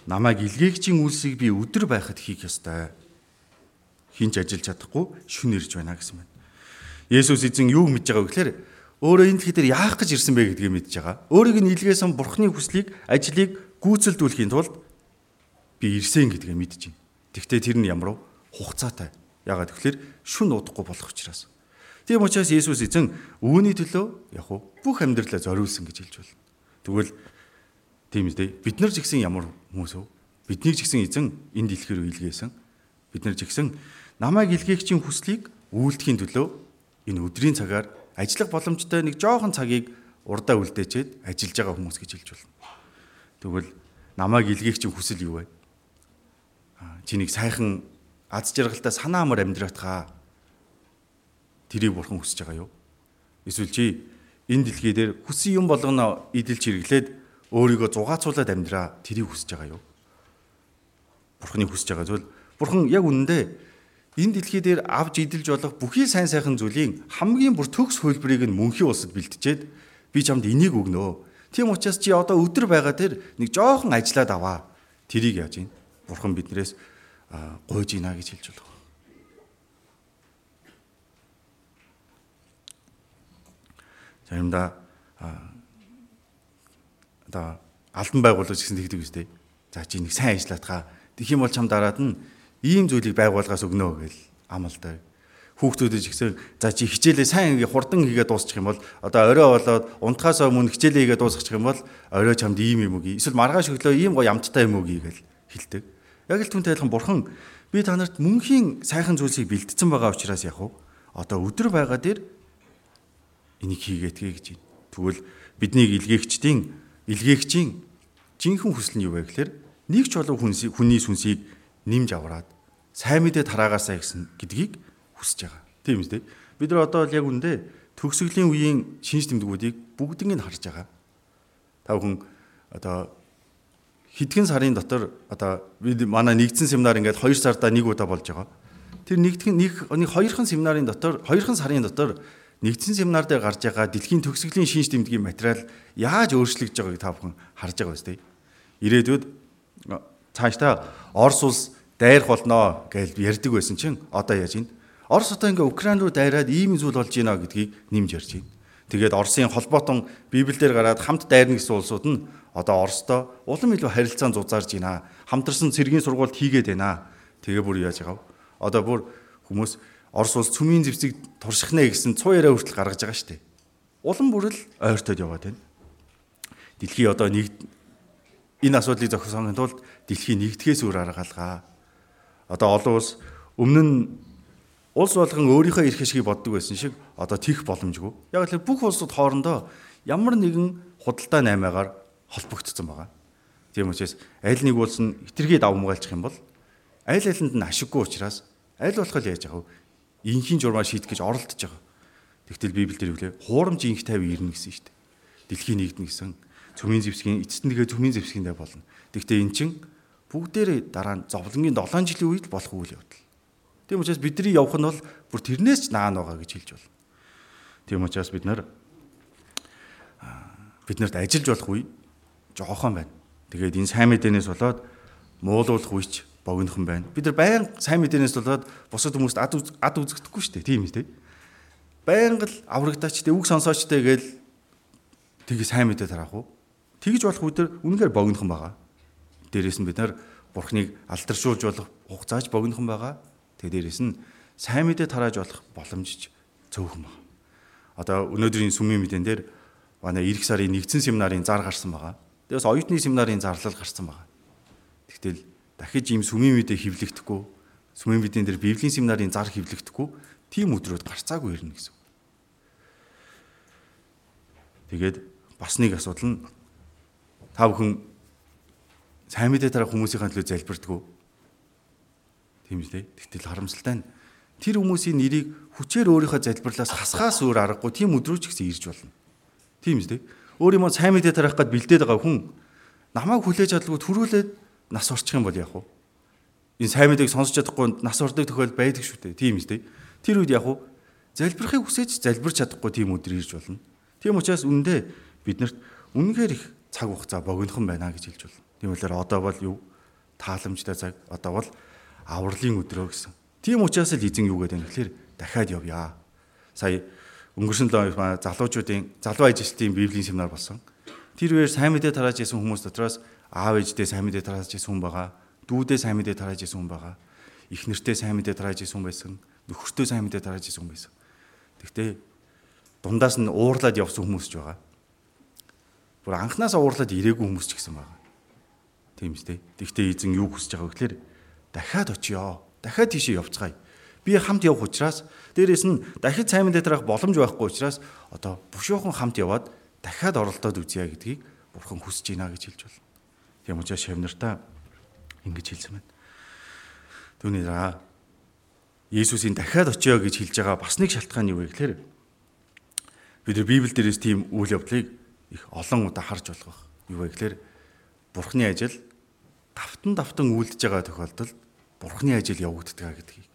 Намайг илгээгчийн үйлсийг би өдөр байхад хийх ёстой. Хинч ажиллаж чадахгүй шүн ирж байна гэсэн байна. Есүс эзэн юу мэдж байгаа вэ гэхээр өөрөө энэ дэлхий дээр яах гэж ирсэн бэ гэдгийг мэдж байгаа. Өөрийг нь илгээсэн бурхны хүслийг ажлыг гүйцэлдүүлэхийн тулд би ирсэн гэдгээ мэдж байна. Тэгвэл тэр нь ямар хугацаатай. Ягаад гэвэл шүн удахгүй болох учраас. Тийм учраас Есүс эзэн үүний төлөө яг уу бүх амьдралаа зориулсан гэж хэлж байна. Тэгвэл тийм үстэй бид нар ч гэсэн ямар хүмүүс вэ? Биднийг ч гэсэн эзэн энэ дэлхийрөө илгээсэн. Бид нар ч гэсэн намайг илгээгчийн хүслийг үйлдэхийн төлөө энэ өдрийн цагаар ажиллах боломжтой нэг жоохон цагийг урдаа үлдээчээд ажиллаж байгаа хүмүүс гэж хэлж байна. Тэгвэл намайг илгээгчийн хүсэл юу вэ? чинийг сайхан аз жаргалтай санаа амар амьдраатгаа тэрийг бурхан хүсэж байгаа юу? Эсвэл чи энэ дэлхий дээр хүссэн юм болгоно идэлж хэрэглээд өөрийгөө зугаацуулаад амьдраа тэрийг хүсэж байгаа юу? Бурханы хүсэж байгаа зүйл бурхан яг үнэндээ энэ дэлхий дээр авж идэлж болох бүхий сайн сайхан зүйлийн хамгийн бүр төгс хөлбөрийг нь мөнхийн улсад бэлтжээд би чамд энийг өгнө. Тийм учраас чи одоо өдөр байгаа тэр нэг жоохон ажиллаад аваа. Тэрийг яаж ийн? Бурхан биднээс гуйж ийна гэж хэлж болох. Заримдаа одоо албан байгуулалт гэсэн тэгдэг үстэй. За чи нэг сайн ажиллаадгаа. Тэгэх юм бол чам дараад нь ийм зүйлийг байгуулгаас өгнө гэл амлалтай. Хүүхдүүдэд ч гэсэн за чи хичээлээ сайн ингээ хурдан хийгээд дуусчих юм бол одоо орой болоод унтахаас өмнө хичээлээ хийгээд дуусгачих юм бол орой чамд ийм юм үгүй. Эсвэл маргааш өглөө ийм гоё ямттай юм үгүй гэл хэлдэг. Яг л түнтэй адилхан бурхан би та нарт мөнхийн сайхан зүйлсийг бэлдсэн байгаа учраас яг уу одоо өдөр байгаа дээр энийг хийгээдгээ гэж байна. Тэгвэл бидний илгээгчдийн илгээгчийн жинхэнэ хүсэл нь юу вэ гэхээр нэг ч болов хүний сүнсийг нэмж аваад сайн мэдээ тараагаасаа гэсэн гэдгийг хүсэж байгаа. Тийм үстэй. Бид нар одоо яг үндэ төгсгөлийн үеийн шинж тэмдгүүдийг бүгднийг нь харж байгаа. Та бүхэн одоо хэдхэн сарын дотор одоо бид манай нэгдсэн семинар ингээд 2 сарда нэг удаа болж байгаа. Тэр нэгдхэн нэг нэг хоёрхан семинарын дотор хоёрхан сарын дотор нэгдсэн семинар дээр гарч байгаа дэлхийн төгсгөлийн шинж тэмдгийн материал яаж өөрчлөгдөж байгааг та бүхэн харж байгаа биз дээ. Ирээдүйд цаашдаа Орос улс дайрах болноо гэж ярьдаг байсан чинь одоо яаж ийн? Орос одоо ингээ Украин руу дайраад ийм зүйл болж байна гэдгийг нэмж ярьж байна. Тэгээд Оросын холбоотон Библиэлд гараад хамт дайрна гэсэн улсууд нь одоо Оростой улам илүү харилцаан зузаарж байна. Хамтарсан цэргийн сургуульд хийгээд байна. Тэгээ бүр яаж вэ? Одоо бүр хүмүүс Орос улс цөмийн зэвсэг турших нэ гэсэн цуу яриа хүртэл гаргаж байгаа шүү дээ. Улам бүр л ойртоод яваад байна. Дэлхий одоо нэг энэ асуудлыг зохицохын тулд дэлхий нэгдгээс өөр арга алгаа. Одоо олон улс өмнө нь улс болгон өөрийнхөө эрх ашгийг боддог байсан шиг одоо тийх боломжгүй. Яг л бүх улсууд хоорондоо ямар нэгэн худалдаа наймаагаар холбогдсон байгаа. Тийм учраас аль нэг улс нь хитрхий давмгаалчих юм бол аль алинд нь ашиггүй учраас аль болох яаж яах вэ? Инхийн журмаар шийдэх гэж оролдож байгаа. Тэгтэл Библиэлд хэлээ хуурамч инх 50 ирнэ гэсэн шүү дээ. Дэлхийн нэгднэ гэсэн цөмийн зэвсгийн эцэст нэгэ цөмийн зэвсгиндээ болно. Тэгтээ эн чин бүгдээрээ дараа нь зовлонгийн 7 жилийн үед болох үйл явдал. Тийм учраас бидний явах нь бол бүр тэрнээс ч наан байгаа гэж хэлж байна. Тийм учраас бид нар биднэрт ажиллаж болох үе жоохон байна. Тэгээд энэ сайн мэдээнээс болоод муулуулах үеч богинохон байна. Бид нар баян сайн мэдээнээс болоод бусад хүмүүст ад ад үзэгдэхгүй шүү дээ. Тийм үү? Баян л аврагдаач тэ үг сонсооч тэ гээл тгий сайн мэдээ тараах уу? Тэгж болох үедэр үнэхээр богинохон байгаа. Дээрээс нь бид нар бурхныг алдаршуулж болох хугацааж богинохон байгаа. Тэгээ дээрээс нь сайн мэдээ тарааж болох боломж цөөхөн байна. Одоо өнөөдрийн сүмийн мэдэн дээр манай эх сарын нэгдсэн семинарын зар гарсан байгаа. Тэгээс оюутны семинарын зарлал гарсан байгаа. Тэгтэл дахиж ийм сүмийн мэдээ хөвлөгдөхгүй, сүмийн мэдэн дээр библийн семинарын зар хөвлөгдөхгүй тийм өдрүүд гарцаагүй ирнэ гэсэн. Тэгээд бас нэг асуудал нь та бүхэн сайн мэдээ тарах хүмүүсийн төлөө залбирдгүү. Тийм үү? Тэгтэл харамсалтай нь тэр хүмүүсийн нэрийг хүчээр өөрийнхөө залбирлаас хасгаас өөр аргагүй тийм өдрөөч гэсэн ирж болно. Тийм үү? Өөр юм сайн мэдээ тарах гээд бэлдээд байгаа хүн намайг хүлээж чадлагүй төрүүлээд нас орчих юм бол яах вэ? Энэ сайн мэдээг сонсч чадахгүй нас ордог тохиол байдаг шүү дээ. Тийм үү? Тэр үед яах вэ? Залбирахыг хүсэж залбирч чадахгүй тийм өдөр ирж болно. Тийм учраас үндэ биднэрт үнэхээр их цаг хугацаа богинохон байна гэж хэлж болно. Тийм үлээр одоо бол юу тааламжтай цаг одоо бол авралын өдрөө гэсэн. Тийм учраас л эзэн юу гэдэг нь тэгэхээр дахиад явъя. Сая өнгөрсөн 7 хоног залуучуудын залуу ажилтны библийн семинар болсон. Тэр үеэр сайн мэдээ тарааж исэн хүмүүс дотроос аав ээждээ сайн мэдээ тарааж исэн хүн байгаа. Дүүдээ сайн мэдээ тарааж исэн хүн байгаа. Их нэртэй сайн мэдээ тарааж исэн хүн байсан. Нөхөртөө сайн мэдээ тарааж исэн хүн байсан. Гэхдээ дундаас нь уурлаад явсан хүмүүс ч байгаа. Бүр анханасаа уурлаад ирээгүй хүмүүс ч гэсэн байгаа. Тийм үстэй. Тэгвэл эзэн юу хүсэж байгаа вэ гэхээр дахиад очиё. Дахиад тийшээ явцгаая. Би хамт явах учраас дээрэс нь дахид сайн мэдээ тарах боломж байхгүй учраас одоо бушуухан хамт яваад дахиад оролдоод үзье гэдгийг бурхан хүсэж байна гэж хэлж байна. Тийм учраас шавнартаа ингэж хэлсэн байна. Түүний дараа Есүсийн дахиад очиё гэж хэлж байгаа бас нэг шалтгаан юу вэ гэхээр бид Библиэл дээрээс тийм үйл явдлыг их олон удаа харж болох. Юу вэ гэхээр Бурхны ажил давтан давтан үйлдэж байгаа тохиолдолд бурхны ажил явагддаг гэдгийг.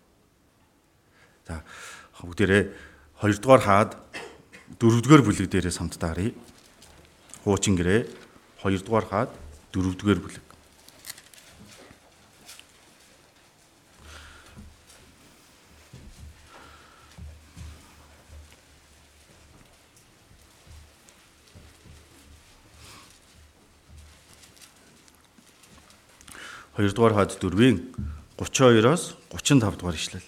За бүгдээрээ 2 дугаар хаад 4 дугаар бүлэг дээрээ самтдаа харъя. Хуучин гэрээ 2 дугаар хаад 4 дугаар бүлэг. хоёрдугаар хаад дөрвийн 32-оос 35 дугаар ишлэл.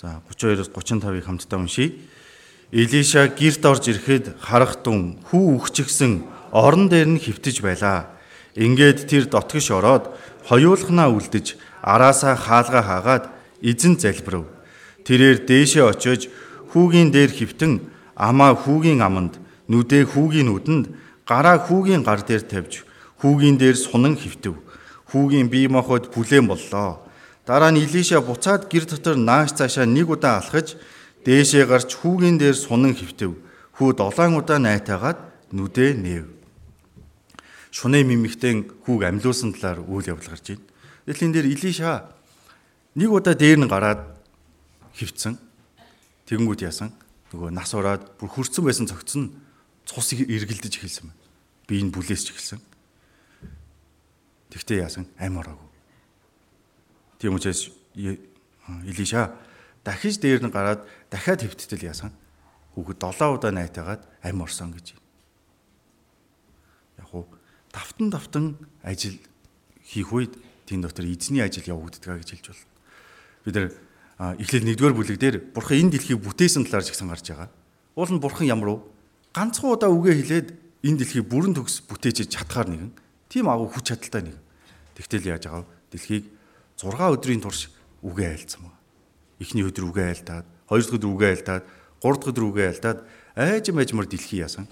За 32-оос 35-ыг хамтдаа уншийе. Илиша гэрт орж ирэхэд харах тун хүү өгчгсөн орон дээр нь хөвтөж байлаа. Ингээд тэр дотгош ороод хоёулахнаа үлдэж араасаа хаалга хаагаад эзэн залбирв. Тэрээр дээшээ очиж хүүгийн дээр хөвтөн амаа хүүгийн аманд нүдээ хүүгийн нүдэнд гараа хүүгийн гар дээр тавьж хүүгийн дээр сунан хөвтөв. Хүүгийн бие махбод бүлээн боллоо. Дараа нь Илиша буцаад гэр дотор нааш цаашаа нэг удаа алхаж дээшээ гарч хүүгийн дээр сунан хөвтөв. Хүү долоон удаа найтаагаад нүдээ нээв. Шунэ мимигтэн хүүг амьлуулсан талаар үйл явдал гарч байна. Тэгэл энэ дээр Илиша нэг удаа дээр нь гараад хөвцөн. Тэгэнгүүт яасан? Нөгөө нас ураад бүр хөрцөн байсан цогцсон цус эргэлдэж эхэлсэн байна. Би энэ бүлээсч эхэлсэн. Тэгтээ яасан? Ам ороогүй. Тийм учраас Илиша дахиж дээр нь гараад дахиад хөвтөл яасан? Хүүхэд 7 удаа найтаагаад ам орсон гэж. Яг уу давтан давтан ажил хийх үед тэн дотор эзний ажил явагддаг гэж хэлж байна. Бид нар эхлэл 1-р бүлэг дээр бурхан энэ дэлхийг бүтээсэн талаар ч гэсэн гарч байгаа. Уул нь бурхан ямар вэ? ганцхан удаа үгээ хэлээд энэ дэлхийг бүрэн төгс бүтээж чадхаар нэгэн тийм агуу хүч чадалтай нэг. Тэгтэл яаж байгаа вэ? Дэлхийг 6 өдрийн турш үгээ айлцсан ба. Эхний өдөр үгээ айлтаад, хоёр дахь өдөр үгээ айлтаад, гурав дахь өдөр үгээ айлтаад айж мэжмэр дэлхий яасан.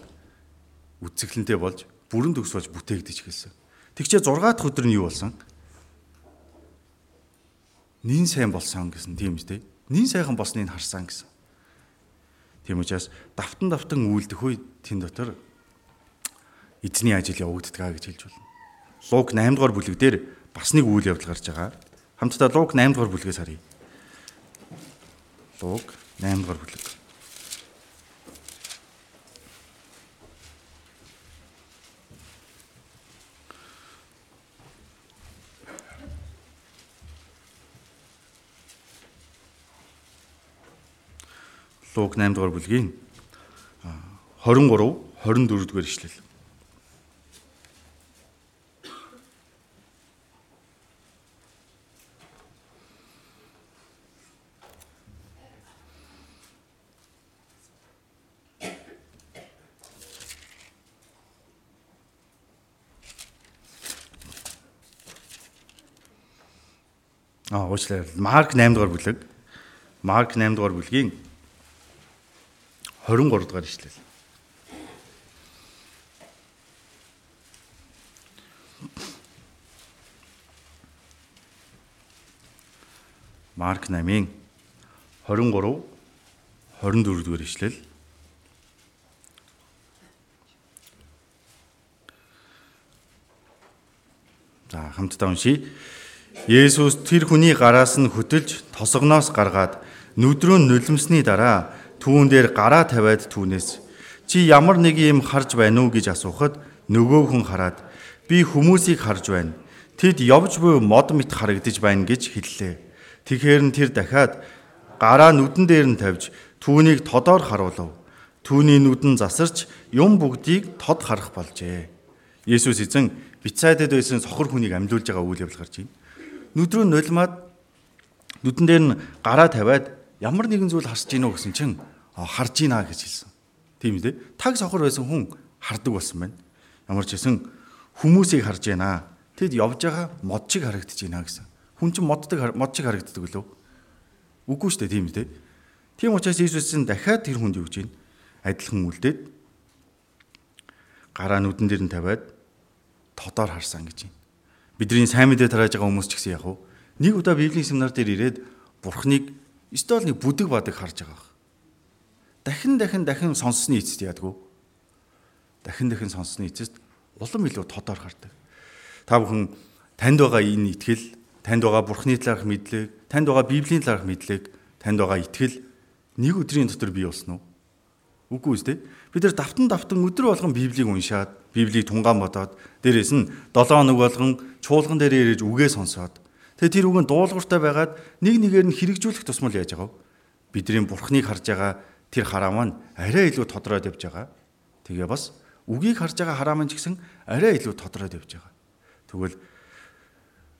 Үцэглэнтэй болж бүрэн төгс болж бүтээгдэж эхэлсэн. Тэгчээ 6 дахь өдөр нь юу болсон? Нин сайн болсон гэсэн тийм үстэй. Нин сайхан болсныг харсан гэсэн. Тийм учраас давтан давтан үйлдэх үе тэн дотор эзний ажил явагддаг гэж хэлж байна. Луг 8 дугаар бүлэг дээр бас нэг үйл явдал гарч байгаа. Хамтдаа Луг 8 дугаар бүлгээс харъя. Луг 8 дугаар бүлэг. Луг 8 дугаар бүлгийн 23 24 дугаар ишлэл. Аа уучлаарай. Марк 8 дугаар бүлэг. Марк 8 дугаар бүлгийн 23 дугаар ишлэл. Марк 8-ын 23 24 дугаар ишлэл. За хамтдаа уншийе. Есүс тэр хүний гараас нь хөтөлж тосгоноос гаргаад нүдрөө нулимсны дараа түүн дээр гараа тавиад түүнээс чи ямар нэг юм харж байна уу гэж асуухад нөгөө хүн хараад би хүмүүсийг харж байна. Тэд явж буй мод мэт харагдаж байна гэж хэллээ. Тэгэхээр нь тэр дахиад гараа нүдэн дээр нь тавьж түүнийг тодоор харуулв. Түүний нүдэн засарч юм бүгдийг тод харах болжээ. Есүс эзэн Бицайдад байсан сохор хүнийг амьлуулж байгаа үйл явдал гарч байна нүдрөө нулимаад нүдэн дээр нь гараа тавиад ямар нэгэн зүйл харж гинөө гэсэн чинь харж гинэ гэж хэлсэн. Тийм үү? Таг сохор байсан хүн хардаг болсон байна. Ямар ч хэсэн хүмүүсийг харж байна. Тэд явж байгаа мод чиг харагдаж байна гэсэн. Хүн чинь моддаг мод чиг харагддаг лөө. Үгүй шүү дээ тийм үү? Тийм учраас Иесусийн дахиад тэр хүнд юу гэж байна? Адилхан үлдээд гараа нүдэн дээр нь тавиад тодоор харсан гэж байна бидний сайн мэдээ тарааж байгаа хүмүүс ч гэсэн яг уу нэг удаа библийн семинар дээр ирээд бурхныг стол нэг бүдэг бадаг харж байгаа. Дахин дахин дахин сонссны эцэст яадгүй. Дахин дахин сонссны эцэст улам илүү тодор хардаг. Та бүхэн танд байгаа энэ итгэл, танд байгаа бурхны талаарх мэдлэг, танд байгаа библийн талаарх мэдлэг, танд байгаа итгэл нэг өдрийн дотор бий болсон уу? Үгүй үстэй. Бид нар давтан давтан өдөр болгон Библийг уншаад, Библийг тунгаан бодоод, дээрээс нь 7 хоног болгон чуулган дээр ирэж үгээ сонсоод, тэгээ тэр үгэн дуулууртай байгаад нэг нэгээр нь хэрэгжүүлэх тусмал яаж байгаа вэ? Бидний Бурхныг харж байгаа тэр хараа маань арай илүү тодроод явж байгаа. Тэгээ бас үгийг харж байгаа хараа маань ч гэсэн арай илүү тодроод явж байгаа. Тэгвэл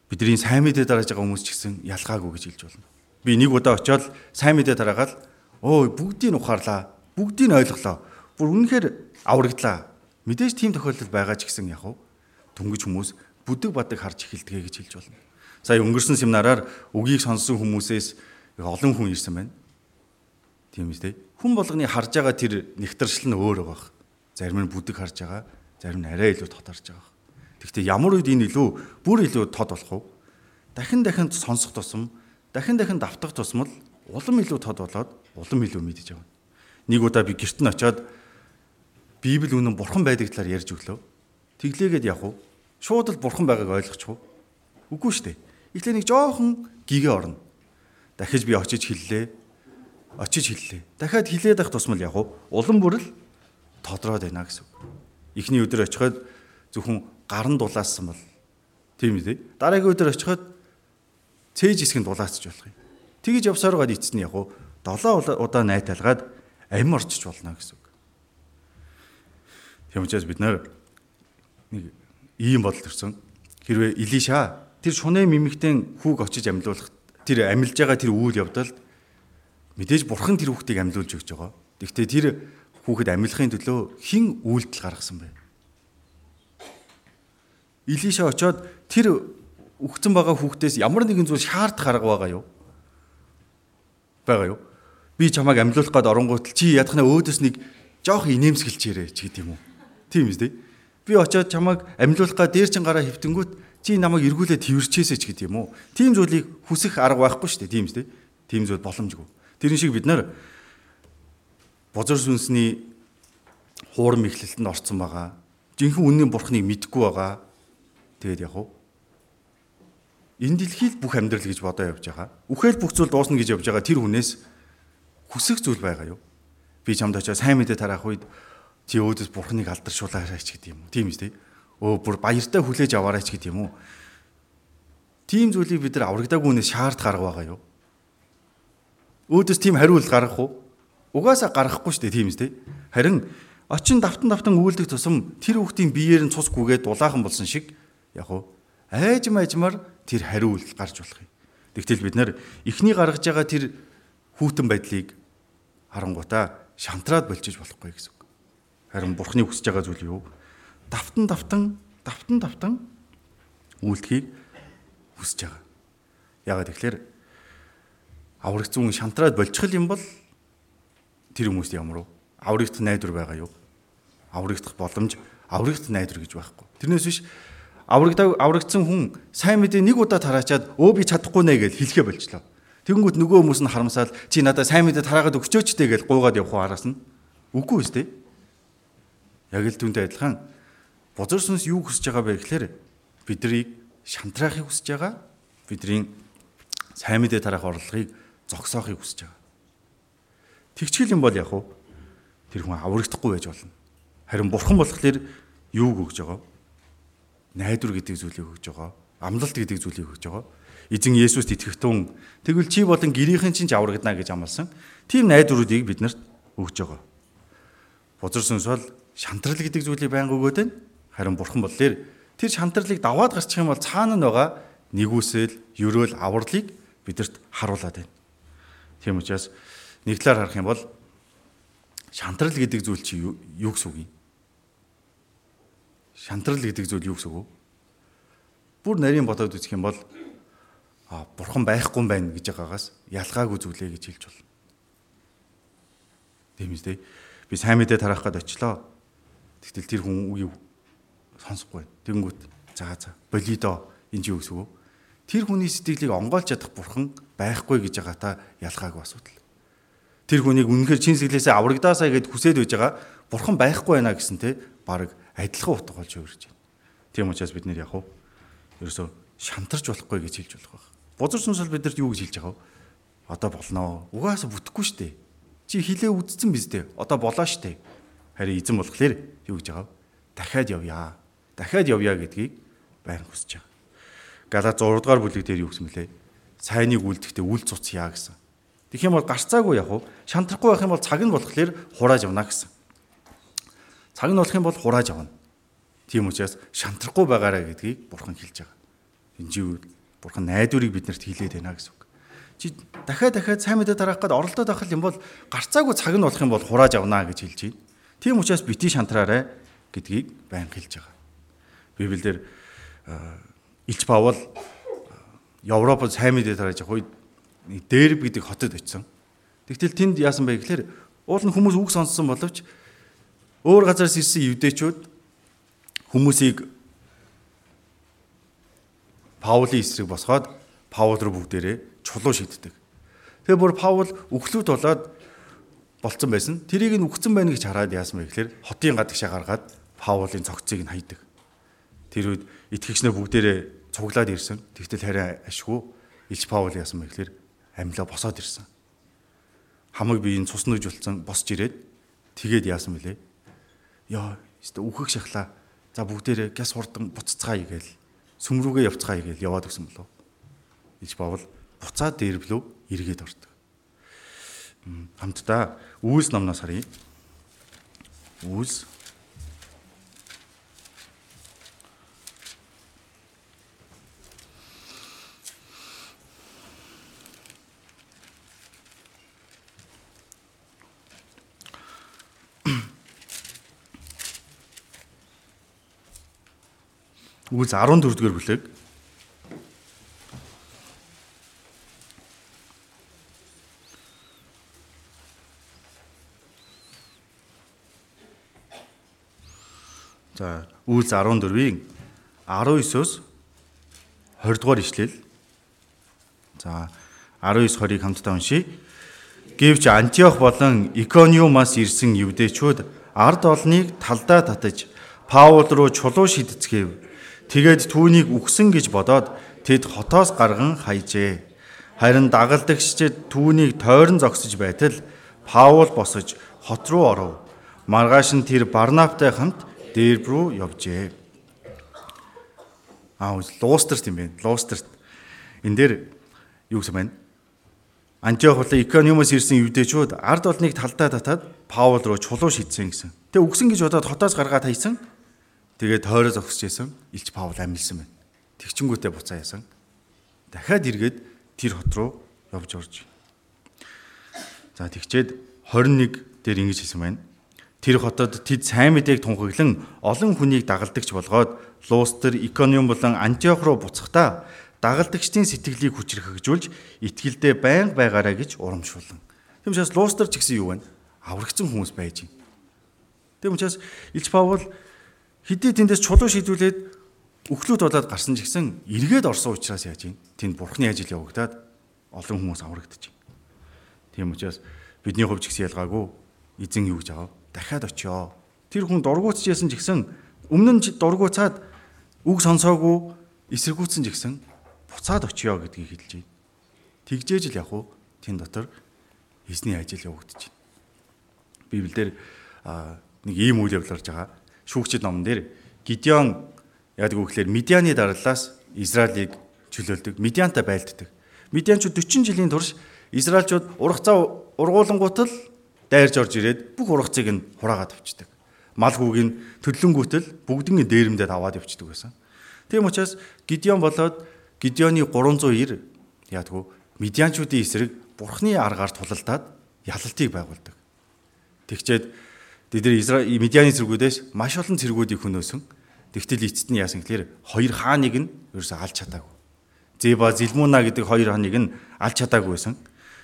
бидний сайн мэдээ дарааж байгаа хүмүүс ч гэсэн ялгаагүй гэж хэлж болно. Би нэг удаа очиод сайн мэдээ дараагаад өө бүгдийг ухаарлаа бүгдийг ойлголоо. Бүр үнэнхээр аврагдлаа. Мэдээж тийм тохиолдол байгаа ч гэсэн яг дөнгөж хүмүүс бүдэг бадаг харж эхэлдэг гэж хэлж болно. Сая өнгөрсөн семинараар үгийг сонссон хүмүүсээс олон хүн ирсэн байна. Тийм үү? Хүн болгоны харж байгаа тэр нэгтэршил нь өөр байгаа. Зарим нь бүдэг харж байгаа, зарим нь арай илүү тод харж байгаа. Гэхдээ ямар үед энэ илүү бүр илүү тод болох вэ? Дахин дахин сонсох тусам, дахин дахин давтах тусмал улам илүү тод болоод улам илүү мэдэж явна. Нэг удаа би гэрт нь очиод Библи үнэн бурхан байдаг талаар ярьж өглөө. Тэглээгээд явах уу? Шууд л бурхан байгааг ойлгочих уу? Үгүй шүү дээ. Эхлээ нэг жоохон гигээ орно. Дахиж би очиж хэллээ. Очиж хэллээ. Дахиад хэлээд ах тусмал яг уу? Улам бүр л тодроод байна гэсэн. Эхний өдөр очиход зөвхөн гарн дулаасан бол тийм үү? Дараагийн өдөр очиход цээж хэсгэнд дулаасч болох юм. Тэгэж явсаар гад нь яг уу 7 удаа найталгаад амь орчиж болно гэсэн. Тийм учраас бид нар нэг ийм бодол төрсөн. Хэрвээ Илиша тэр шунэ мимигтэн хүүг очиж амьлуулах тэр амьлж байгаа тэр үйл явдалд мэдээж бурхан тэр хүүхдийг амьлуулж өгч байгаа. Гэхдээ тэр хүүхэд амьлахын төлөө хэн үйлдэл гаргасан бэ? Илиша очоод тэр өгцөн байгаа хүүхдээс ямар нэгэн зүйл шаардах арга байгаа юу? Байгаа юу? би чамайг амьлуулах гээд оронгууд чи ядахна өөдөөс нэг жоох инээмсгэлчээрэй ч гэдэм үү. Тийм үстэй. Би очиод чамайг амьлуулах гээд дээр чин гараа хөвтөнгүүт чи намайг эргүүлээ тэрчээсэй ч гэдэм үү. Тийм зүйлийг хүсэх арга байхгүй шүү дээ. Тийм үстэй. Тийм зүйл боломжгүй. Тэрэн шиг бид нар бозор сүнсний хуурам ихлэлтэнд орцсон байгаа. Жинхэнэ үнний бурхныг мэдгүй байгаа. Тэгээд яг уу энэ дэлхийд бүх амьдрал гэж бодоо явж байгаа. Үхэл бүх зүйл дуусна гэж явж байгаа тэр хүнээс хүсэх зүйл байгаа юу? Би чамд очиж сайн мэдээ тараах үед чи өөдөөс бурхныг алдаршуулаарай ч гэдэг юм уу? Тийм үү? Өө бүр баяртай хүлээж аваарай ч гэдэг юм уу? Тийм зүйлийг бид нар аврагдаагүй хүнээс шаардах арга байгаа юу? Өөдөөс тийм хариулт гаргах уу? Угаасаа гаргахгүй шүү дээ, тийм үү? Харин очин давтан давтан үйлдэх тусам тэр хүүхдийн биеэр нь цус гүгээд дулаахан болсон шиг яг уу айжм айжмаар тэр хариулт гарч болох юм. Тэгтэл бид нар эхний гаргаж байгаа тэр хүүтэн байдлыг харангуудаа шантраад болчих болохгүй гэсэн үг. Харин бурхны хүсэж байгаа зүйл юу? Давтан давтан давтан давтан үйлдэхийг хүсэж байгаа. Яагаад тэгэхээр аврагцсан хүн шантраад болчихл юм бол тэр хүмүүст ямар вэ? Аврагдах найдвар байгаа юу? Аврагдах боломж, аврагдах найдвар гэж байхгүй. Тэрнээс биш аврагдаг аврагдсан хүн сайн мэдээ нэг удаа тараачаад өө би чадахгүй нэ гэж хэлхээ болчлоо. Тэгэнгүүт нөгөө хүмүүс нь харамсаад чи надад сайн мэдээ тараагаад өгчөөч дээ гэж гуйгаад явах араас нь? Үгүй ээ. Яг л түүнтэй адилхан бузар сүнс юу хүсэж байгаа бэ гэхээр биднийг шантраахыг хүсэж байгаа. Бидний сайн мэдээ тараах орлогыг зогсоохыг хүсэж байгаа. Тэгчгэл юм бол яг уу тэр хүн аврагдахгүй байж болно. Харин бурхан болохоор юуг өгж байгаа? Найдвар гэдэг зүйлийг өгж байгаа. Амлалт гэдэг зүйлийг өгж байгаа эзэн Есүст итгэх тун тэгвэл чи болон гэрийнхэн чинь аврагдана гэж амласан. Тийм найдваруудыг биднэрт өгж байгаа. Бузар сүнс бол шантрал гэдэг зүйлийг байнга өгөөд байна. Харин бурхан болохоор тэр шантралыг даваад гарчих юм бол цаана нь байгаа нэгүсэл, ерөөл, авралыг бидэрт харуулад байна. Тийм учраас нэг талаар харах юм бол шантрал гэдэг зүйл чи юу гэсэн үг юм? Шантрал гэдэг зүйл юу гэсэн үг вэ? Бүр нарийн бодоод үзэх юм бол бурхан байхгүй юм байна гэж байгаагаас ялгаагүй зүйлээ гэж хэлж болно. Тийм үстэй. Би сайн мэдээ тараах гээд очлоо. Тэгтэл тэр хүн үгүй сонсохгүй. Тэнгүүт за за болидо энэ юу гэсэн үг вэ? Тэр хүний сэтгэлийг онгойлж чадах бурхан байхгүй гэж байгаа та ялгаагүй асуудал. Тэр хүнийг үнэхээр чин сэтгэлээсээ аврагдаасаа гэд хүсээд байж байгаа бурхан байхгүй байна гэсэн те баг адилхан утга болж өөрж байна. Тийм учраас бид нэр яг уу ерөөсөө шантарч болохгүй гэж хэлж болох байна. Бузар сүнсэл бидэрт юу гэж хэлж байгаа вэ? Одоо болноо. Угаасаа бүтэхгүй шүү дээ. Чи хилээ үдцсэн биз дээ. Одоо болоо шүү дээ. Харин эзэн болохоор юу гэж байгаа вэ? Дахиад явъя. Дахиад явъя гэдгийг байн хүсэж байгаа. Галаа 6 дугаар бүлэг дээр юу гэсэн мөлий? Сайныг үлдэхдээ үл цуцъя гэсэн. Тэгэх юм бол гарцаагүй яг уу шантрахгүй байх юм бол цаг нь болохоор хурааж явна гэсэн. Цаг нь болох юм бол хурааж явна. Тийм учраас шантрахгүй байгаарай гэдгийг бурхан хэлж байгаа. Энэ жив Бурхан найдварыг биднэрт хилээд байна гэсэн үг. Чи дахиад дахиад сайн мэдээ тараах гээд оролдоод байх юм бол гарцаагүй цаг нь болох юм бол хурааж авнаа гэж хэлж байна. Тийм учраас бити шантраарай гэдгийг байн хэлж байгаа. Библиэлд Илч Паул Европод сайн мэдээ тарааж явах үед Дэрб гэдэг хотод очисон. Тэгтэл тэнд яасан бэ гэхээр уул нь хүмүүс үг сонссон боловч өөр газараас ирсэн евдээчүүд хүмүүсийг Паулийн эсрэг босгоод Паул руу бүгдээрээ чулуу шийддэг. Тэгээ бүр Паул өглөөд болоод болцсон байсан. Тэрийг нь үхсэн байна гэж хараад яасан бэ гэхээр хотын гадагшаа гаргаад Паулын цогцыг нь хайдаг. Тэр үед итгэгчнээ бүгдээрээ цуглаад ирсэн. Тэгтэл харин ашгүй Илч Паул яасан бэ гэхээр амьлаа босоод ирсэн. Хамаг биеийн цус нүж болцсон босч ирээд тэгээд яасан бэлээ? Яа, өстө үхэх шахлаа. За бүгдээрээ гяс хурдан буцацгаая гээл сүм рүүгээ явцгаая гэж яваад өгсөн болов. Иж Паул буцаад дээрвлөө эргээд ордог. Хамтдаа Үйлс номноос харъя. Үйлс Үгүйс 14 дугаар бүлэг. За, Үйлс 14-ийн 19-өөс 20 дугаар ишлэл. За, 19 20-ыг хамтдаа уншийе. Гэвч Антиох болон Икониумаас ирсэн евдээчүүд ард олныг талдаа татаж Паул руу чулуу шидцгээв Тэгээд түүнийг үхсэн гэж бодоод тэд хотоос гарган хайжээ. Харин дагалдагчид түүнийг тойрон зогсож байтал Паул босож хот руу оров. Маргааш нь тэр Барнавтай хамт Дерб рүү явжээ. Аа луустерт юм байна. Луустерт. Эн дээр юу гэсэн байна? Антиох болон Икониумоос ирсэн юудэчүүд ард олныг талдаа татаад Паул руу чулуу шидсэн гэсэн. Тэгээ үгсэн гэж бодоод хотоос гаргаад хайсан. Тэгээд тойроо зогсож исэн. Илч Паул амилсан байна. Тэгчингүүтээ буцаа ясан. Дахиад эргээд тэр хот руу явж орж. За тэгчээд 21 дээр ингэж хэлсэн байна. Тэр хотод тэд сайн мэдээг тунхаглан олон хүнийг дагалдагч болгоод Лустер, Икониум болон Антиох руу буцахдаа дагалдагчдын сэтгэлийг хүчрхэгжүүлж итгэлдээ байнга байгаарай гэж урамшуулсан. Тэм учраас Лустер ч гэсэн юу вэ? Аврагцсан хүмүүс байж байна. Тэм учраас Илч Паул хэдий тэндээс чулуу шийдүүлээд өглөөд болоод гарсан ч гэсэн эргээд орсон учраас яаж юм? Тэнд бурхны ажил явагдаад олон хүмүүс аврагдчих. Тийм учраас бидний хувьд ч гэсэн ялгаагүй эзэн юу гэж аав? Дахиад очиё. Тэр хүн дургуутчихсэн ч гэсэн өмнө нь дургуутаад үг сонсоогүй эсэргүүцсэн ч гэсэн буцаад очиё гэдгийг хэлж байна. Тэгжээж л яг уу тэн дотор эзний ажил явагдаж байна. Библиэлд нэг ийм үйл явдал гарч байгаа. Шүүгчд номон дээр Гидеон яадаг вэ гэхээр Медианы дарлаас Израилийг чөлөөлдөг. Медиантай байлддаг. Медианчууд 40 жилийн турш Израильчууд ургацаа ургуулангуутал дайрж орж ирээд бүх ургацыг нь хураагаад авчдаг. Мал хүүгийн төлөнгүүтэл бүгднийг дээрэмдээд аваад явчихдаг байсан. Тийм учраас Гидеон болоод Гидеоны 390 яадгүй медианчуудын эсрэг бурхны аргаар тулалдаад ялалтыг байгуулдаг. Тэгчээд тэд нар Израиль медианы зэргүүдээс маш олон зэргүүдийг хөнөөсөн. Тэгтэл эцэст нь яасан гэхээр хоёр хааныг нь ерөөсө алж чадаагүй. Зеба Зилмуна гэдэг хоёр хааныг нь алж чадаагүй байсан.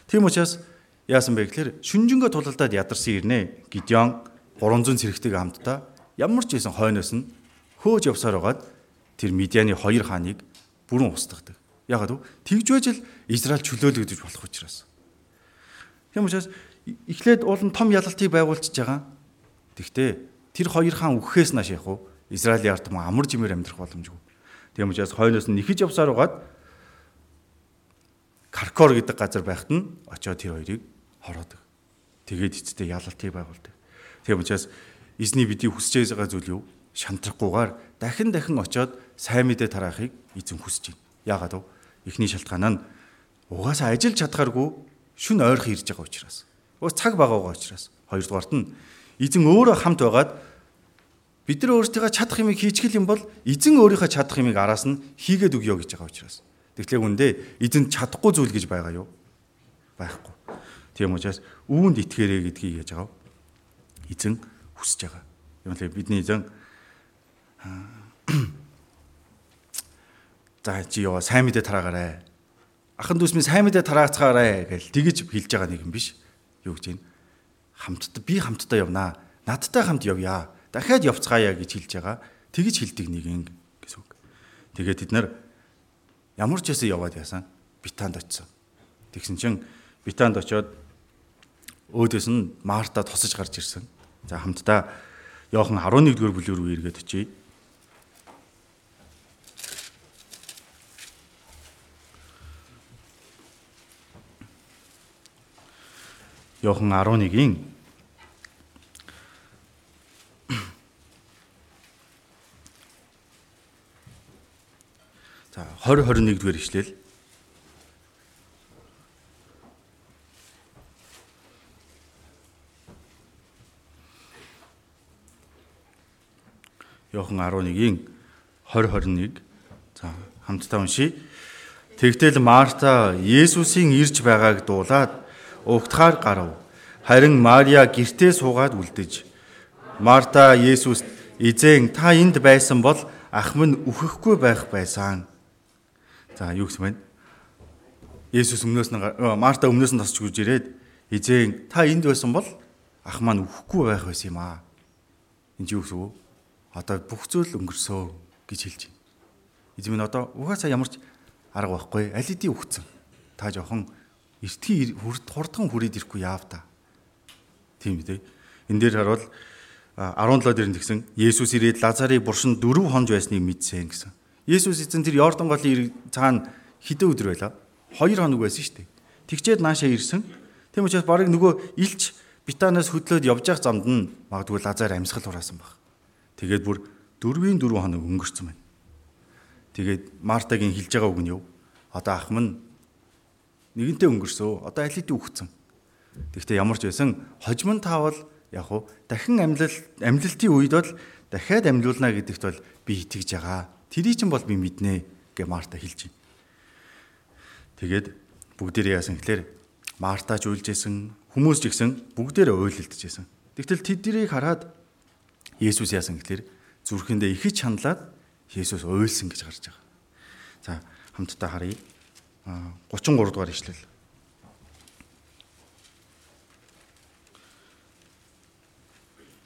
Тийм учраас яасан бэ гэхээр шүнжэнгөө тулалдаад ядарсан ирнэ. Гидеон 300 цэрэгтэйг хамтдаа ямар ч байсан хойноос нь хөөж явсаар байгаад тэр Медианы хоёр хааныг бүрэн устгадаг. Ягаад вэ? Тэгж байж л Израиль чөлөөлөгдөж болох учраас. Тийм учраас эхлээд уул нь том ялалтыг байгуулчихж байгаа. Тэгтээ тэр хоёр хаан үхэхээс нааш яг уу Израилийн ард түмэн амар жимээр амьдрах боломжгүй. Тийм учраас хойноос нь нэхэж явсаар угаад Каркор гэдэг газар байхад нь очиод тэр хоёрыг хороодог. Тэгээд эцэстээ ялалтыг байгуулдаг. Тийм учраас эзний бидний хүсэж байгаа зүйл юу? Шантрахгүйгээр дахин дахин очиод сайн мэдээ тараахыг эзэн хүсэж байна. Яагаад вэ? Эхний шалтгаан нь угаасаа ажиллаж чадхааргүй шүн ойрхон ирж байгаа учраас. Уус цаг багаагаа учраас. Хоёрдугаарт нь эзэн өөрөө хамт байгаад Бид нар өөрсдийнхөө чадах юмыг хийчихэл юм бол эзэн өөрийнхөө чадах юмыг араас нь хийгээд өгье гэж байгаа учраас. Тэгэхээр үндэ эзэн чадахгүй зүйл гэж байгаа юу? Байхгүй. Тийм учраас үүнд итгээрэй гэдгийг яаж вэ? Эзэн хүсэж байгаа. Юм л бидний эзэн За чи яа сайн мэдээ тараагаарай. Ахан дүүс минь сайн мэдээ тараацгаарай гэж тэгэж хэлж байгаа нэг юм биш. Юу гэж юм? Хамтдаа би хамтдаа явнаа. Надтай хамт явъя дахиад явцгаая гэж хэлж байгаа. Тэгж хэлдэг нэг юм гэсэн үг. Тэгээд бид нар ямар ч ясаа яваад яасан битанд очисон. Тэгсэн чинь битанд очиод өөдөөс нь Марта тусаж гарч ирсэн. За хамтдаа Йохан 11-р бүлэг рүү эргээд очие. Йохан 11-ийн За 20 21 дугаар ишлэл. Йохан 11-ийн 20 21 за хамтдаа уншийе. Тэгтэл Марта Есүсийн ирж байгааг дуулаад угтахаар гарав. Харин Мария гертээ суугаад үлдэж Марта Есүст "Эзэн та энд байсан бол ах минь үхэхгүй байх байсан." За юу гэсэн бэ? Есүс өмнөөс нь Марта өмнөөс нь тасч гүж ирээд эзэн та энд байсан бол ах маань үхэхгүй байх байсан юм аа. Энд юу гэсэн вэ? Одоо бүх зүйл өнгөрсөө гэж хэлж байна. Эзэн минь одоо угаасаа ямар ч арга байхгүй аль хэдийн үхсэн. Та жоохон эртхий хурдхан хүрээд ирэхгүй яав та. Тийм үү? Энд дээр харуул 17 дээр нь тэгсэн Есүс ирээд Лазарыг буршин дөрөв хонж байсныг мэдсэн гэсэн. Есүс эзэн тэр Йордан голын цаана хэдэн өдөр байлаа? 2 хоног байсан шүү дээ. Тэгчээд наашаа ирсэн. Тийм учраас барыг нөгөө илч Битанаас хөдлөөд явж явах замд нь магадгүй Лазар амьсгал хураасан баг. Тэгээд бүр 4-ийн 4 хоног өнгөрцөн байна. Тэгээд Мартагийн хэлж байгаа үг нь юу? Одоо ах минь нэгэнтээ өнгөрсөө. Одоо аль хэдийн үхсэн. Тэгвэл ямар ч байсан хожимн таавал яг уу дахин амьлал амьлалтын үед бол дахиад амьлуулна гэдэгт бол би итгэж байгаа. Тэрий чинь бол би мэднэ гэ Марта хэлж байна. Тэгээд бүгдээрээ яасан гэхээр Марта ч үйлжсэн хүмүүс ч гэсэн бүгдээрээ уйлэлдэжсэн. Тэгтэл тэднийг хараад Есүс яасан гэхээр зүрхэндээ ихэж хандлаад Есүс уйлсан гэж гарч байгаа. За хамтдаа харъя. 33 дугаар ишлэл.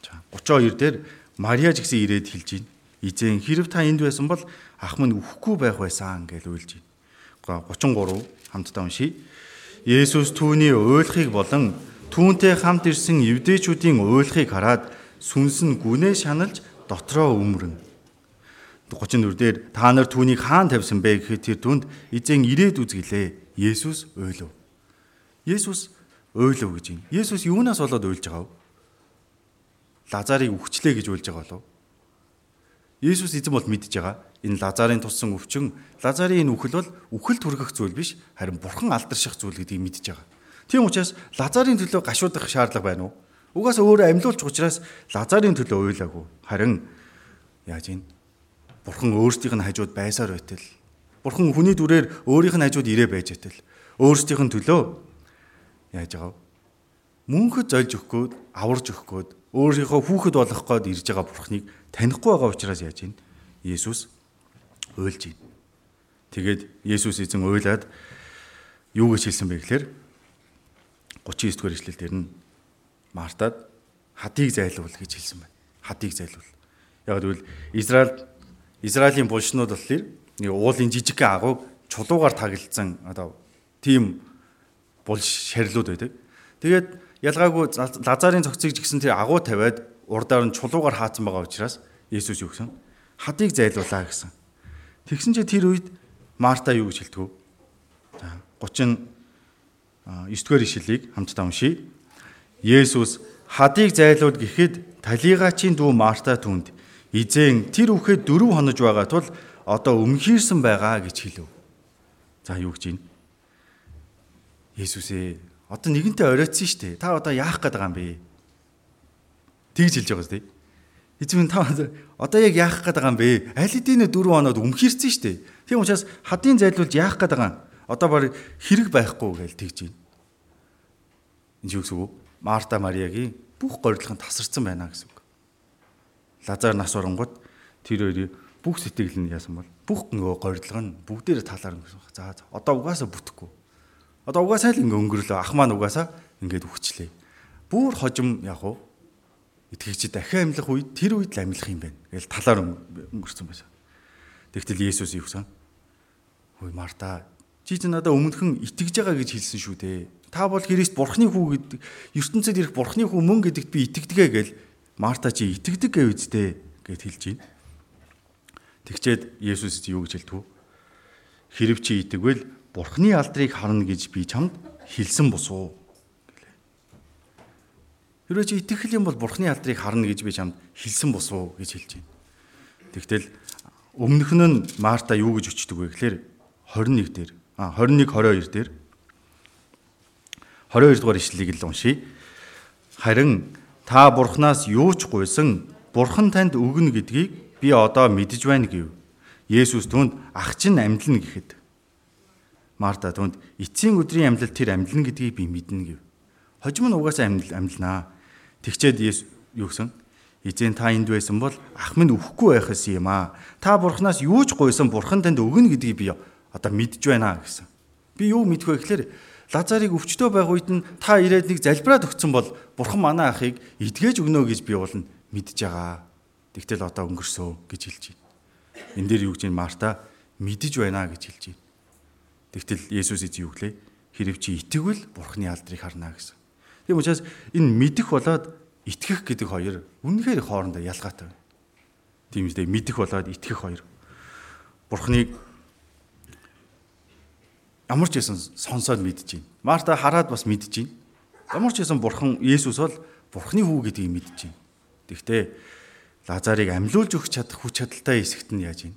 За 32 дээр Мариа ч гэсэн ирээд хэлж байна. Эзэн хэрв та энд байсан бол ах минь үхэхгүй байх байсан гэж уйлж байна. 33 хамтдаа уншийе. Есүс түүний уйлахыг болон түүнтэй хамт ирсэн евдээчүүдийн уйлахыг хараад сүнс нь гүнээ шаналж дотроо өмрөн. 34 дээр та нар түүнийг хаан тавьсан бэ гэхэд тэр түнд эзэн ирээд үзгэлээ. Есүс уйлав. Есүс уйлав гэж юм. Есүс юунаас болоод уйлж байгаа вэ? Лазарыг үхчлээ гэж уйлж байгаа болов. Есүс эзэн бол мэдж байгаа. Энэ Лазарын туссан өвчин, Лазарын энэ үхэл бол үхэл түргэх зүйл биш, харин бурхан алдарших зүйл гэдгийг мэдж байгаа. Тийм учраас Лазарын төлөө гашуудах шаардлага байна уу? Угаасаа өөрөө амьлуулчих учраас Лазарын төлөө уйлаагүй. Харин яаж юм? Бурхан өөрсдийнх нь хажууд байсаар байтал. Бурхан хүний дүрээр өөрийнх нь хажууд ирээ байж байтал. Өөрсдийнх нь төлөө яаж байгаа вэ? Мөнхөд зольж өгөхгүйд, аварж өгөхгүйд, өөрийнхөө хүүхэд болох гээд ирж байгаа Бурханыг танихгүй байгаа учраас яаж юм? Есүс уйлж байна. Тэгээд Есүс эзэн уйлаад юу гэж хэлсэн бэ гэхээр 39 дугаар ишлэл дээр нь Мартад хадыг зайлуул гэж хэлсэн байна. Хадыг зайлуул. Яг гэвэл Израиль Израилийн булшнууд болохоор нэг уулын жижиг агууг чулуугаар таглалцсан одоо тийм булш шарилуд байдаг. Тэгээд ялгаагүй лазарын цогцыг жигсэн тэр агуу тавиад урдаар нь чулуугаар хаацсан байгаа учраас Есүс юу гэсэн? Хадыг зайлуулаа гэсэн. Тэгсэн чинь тэр үед Марта юу гэж хэлдэг вэ? За 30 9 дугаар ишлэлийг хамтдаа уншийе. Есүс хадыг зайлууд гэхэд талигачийн дүү Марта түнд Изэн тэр үхэд дөрөв хонож байгаа тул одоо өмхийрсэн байгаа гэж хэлв. За юу гэж байна? Есүс ээ одоо нэгэнтээ оройтсан шүү дээ. Та одоо яах гээд байгаа юм бэ? Тэгж хэлж байгаа зү. Эзэн та одоо яг яах гээд байгаа юм бэ? Аль хэдийн дөрөв хоноод өмхийрсэн шүү дээ. Тийм учраас хадын зайлуулж яах гээд байгаа юм? Одоо баг хэрэг байхгүй гэж тэгж байна. Энд юу гэсэн үг? Марта Мариагийн бүх горилго нь тасарсан байна гэсэн Лазар нас оронгууд тэр хоёрын бүх сэтгэл нь яасан бол бүх нөгөө горилго нь бүгдээрээ талаар өнгөрсөн. За одоо угаасаа бүтэхгүй. Одоо угаасаа л ингээ өнгөрлөө. Ах маань угаасаа ингээд үхчлээ. Бүүр хожим яг уу итгэгч дахин амьлах үед тэр үед л амьлах юм байна. Тэгэл талаар өнгөрсөн байсан. Тэгтэл Есүс юу гэсэн? Хөөе Марта, чи ч надад өмнөхөн итгэж байгаа гэж хэлсэн шүү дээ. Та бол Христ Бурхны хүү гэдэг ертөнцид ирэх Бурхны хүү мөн гэдэгт би итгэдэг гэл Марта чи итгэдэг гэв үсттэй гэд хэлж байна. Тэгчээд Есүс юу гэж хэлдэг вэ? Хэрв чи итгэвэл Бурхны алдрыг харна гэж би чамд хэлсэн босуу. Хэрвээ чи итгэх юм бол Бурхны алдрыг харна гэж би чамд хэлсэн босуу гэж хэлж байна. Тэгтэл өмнөх нь Марта юу гэж өчтдөг вэ гэхээр 21 дээр а 21 22 дээр 22 дугаар ишлэлийг л уншийе. Харин Та Бурханаас юу ч гуйсан Бурхан танд өгнө гэдгийг би одоо мэдэж байна гэв. Есүс түнд ах чинь амьдлна гэхэд Марта түнд эцсийн өдрийн амьдлал тэр амьдлна гэдгийг би мэднэ гэв. Хожим нь угаасаа амьдл амьдлнаа. Тэгчээд Есүс юу гэсэн? Эзэн та энд байсан бол ах минь өхгүй байх юм аа. Та Бурханаас юу ч гуйсан Бурхан танд өгнө гэдгийг би одоо мэдж байна гэсэн. Би юу мэдэх вэ гэхээр Лазарыг өвчтөө байх үед нь та ирээд нэг залбираад өгсөн бол бурхан манай ахыг эдгэж өгнө гэж би бол мэдж байгаа. Тэгтэл одоо өнгөрсөө гэж хэлж байна. Энд дээр юу гэж Марта мэдэж байна гэж хэлж байна. Тэгтэл Есүс эзэн юу гэлээ? Хэрэг чи итгэвэл бурханы алдрыг харна гэсэн. Тийм учраас энэ мэдэх болоод итгэх гэдэг хоёр үнэхээр хоорондоо ялгаатай байна. Тийм үстэй мэдэх болоод итгэх хоёр. Бурханыг ямар ч байсан сонсоод мэдэж байна. Марта хараад бас мэдэж байна. Ямар ч байсан бурхан Есүс бол бурхны хүү гэдгийг мэдэж байна. Тэгвэл Лазарыг амьлуулж өгч чадах хүч чадалтай эсэгт нь яаж юм?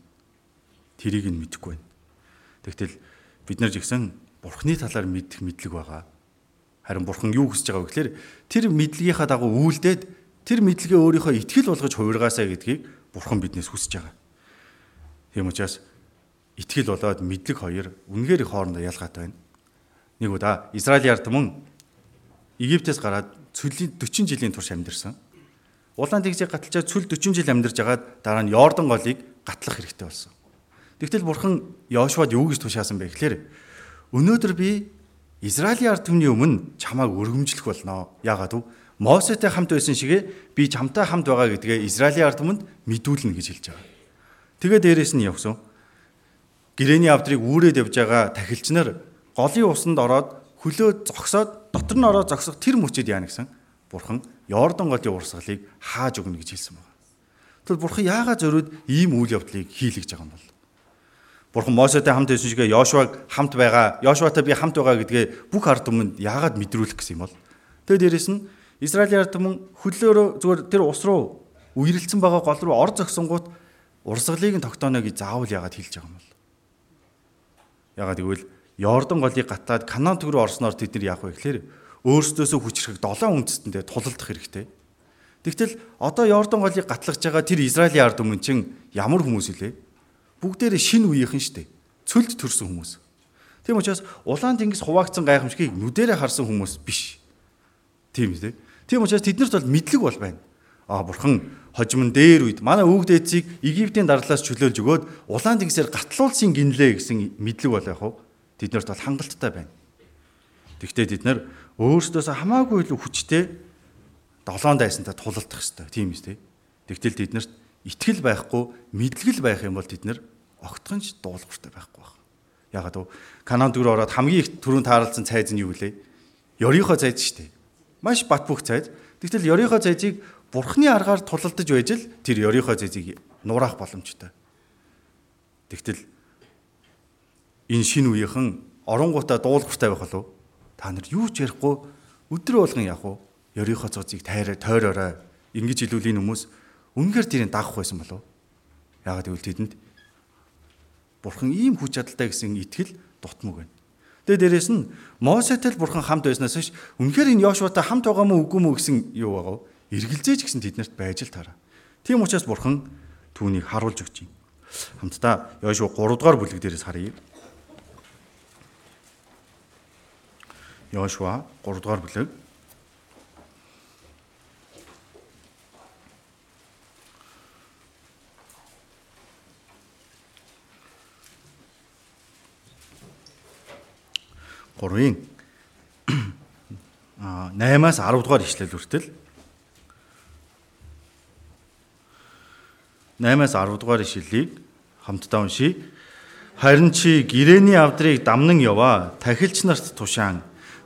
Тэрийг нь мэдэхгүй байна. Тэгтэл бид нар жигсэн бурхны талаар мэдэх мэдлэг байгаа. Харин бурхан юу хүсэж байгаа вэ гэхээр тэр мэдлэгийнхаа дагуу үйлдээд тэр мэдлэгээ өөрийнхөө итгэл болгож хувиргаасаа гэдгийг бурхан биднээс хүсэж байгаа. Тийм учраас итгэл болоод мэдлэг хоёр үнэхээр хоорондоо ялгаатай байна. Нэг удаа Израилийн ард түмэн Египтээс гараад цөлийн 40 жилийн турш амьдэрсэн. Улаан тэгжийг гаталчаад цөл 40 жил амьдарч агаад дараа нь Йордан голыг гатлах хэрэгтэй болсон. Тэгтэл бурхан Йошуад юу гэж тушаасан бэ гэхээр өнөөдөр би Израилийн ард түмний өмнө чамааг өргөмжлөх болно. Яагаад вэ? Мосетэй хамт байсан шигэ би чамтай хамт байгаа гэдгээ Израилийн ард түмэнд мэдүүлнэ гэж хэлж байгаа. Тэгээ дээрэс нь явсан. Гэрэний авдрыг үүрээд явж байгаа тахилч нар голын усанд ороод хөлөө зогсоод дотор нь ороод зогсох тэр мөчөд яана гэсэн бурхан Йордан голын урсгалыг хааж өгнө гэж хэлсэн байна. Тэгвэл бурхан яагаад зориуд ийм үйл явдлыг хийлгэж байгаа юм бол? Бурхан Мосетэй хамт байсан шигээ Йошуаг хамт байгаа, Йошуатай би хамт байгаа гэдгээ бүх ард түмэнд яагаад мэдрүүлэх гэсэн юм бол? Тэгээ дээрэс нь Израилийн ард түмэн хөлөөрөө зүгээр тэр ус руу үерэлцэн байгаа гол руу ор зогсонгууд урсгалыг нь тогтооно гэж заавал яагаад хэлж байгаа юм бол? Яагаад гэвэл Йордан голыг гатаад Канаан төг рүү орсноор тэд нар яах вэ гэхээр өөрсдөөсөө хүчрэх долоон үндэстэндээ тулалдах хэрэгтэй. Тэгтэл одоо Йордан голыг гатлаж байгаа тэр Израилийн ард түмэн чинь ямар хүмүүс илээ? Бүгдээрээ шин үеийнхэн штэ. Цөлд төрсэн хүмүүс. Тийм учраас улаан тэнгис хуваагдсан гайхамшигыг нүдэрээ харсан хүмүүс биш. Тийм үү? Тийм учраас тэднэрт бол мэдлэг бол байна. Аа бурхан хожим нь дээр үед манай өвөг дээдсийг Египтийн дарлаас чөлөөлж өгөөд улаан тэнгисээр гатлуулсан гинлээ гэсэн мэдлэг бол яг хав тэднэрт бол хангалттай байна. Тэгвэл тэд нар өөрсдөөс хамаагүй илүү хүчтэй долоон дайсантай тулалдах хэрэгтэй. Тийм үү? Тэгтэл тэднэрт итгэл байхгүй, мэдлэгэл байх юм бол тэд нар огтхонч дуулууртай байхгүй байх. Ягаад вэ? Канаан дөрөөр ороод хамгийн их түрүүн таарлцсан цайз нь юу вэ? Ёрийнхоо цайз шүү дээ Маш бат бөх цайз. Тэгтэл ёрийнхоо цайзыг бурхны аргаар тулалдаж байж л тэр ёрийнхоо цайзыг нураах боломжтой. Тэгтэл энэ шин үеийнхэн оронгуудаа дуулууртай байх болов та нар юу ч ярихгүй өдрө болгон явах уу? Ёрийнхоо цайзыг тайраа тойроорой. Ингэж хэлүүл энэ хүмүүс үнэхээр тэрийг дагах байсан болов. Яагаад гэвэл тэдэнд бурхан ийм хүч чадалтай гэсэн итгэл дутмаг байна. Тэгээ дээрэс нь Мосетэй л бурхан хамт байснаас биш үнэхээр энэ Йошуатай хамт байгаа мó үгүй мó гэсэн юу байгаа вэ? Эргэлзээж гэсэн тэднэрт байж л таараа. Тийм учраас бурхан түүнийг харуулж өгч юм. Хамтдаа Йошуа 3 дугаар бүлэг дээрээс харъя. Йошуа 3 дугаар бүлэг 3-ын 8-аас 10 дугаар ишлэл хүртэл 8-аас 10 дугаар ишлэлийг хамтдаа уншийе. Харин чи гирэний авдрыг дамнан яваа тахилч нарт тушаан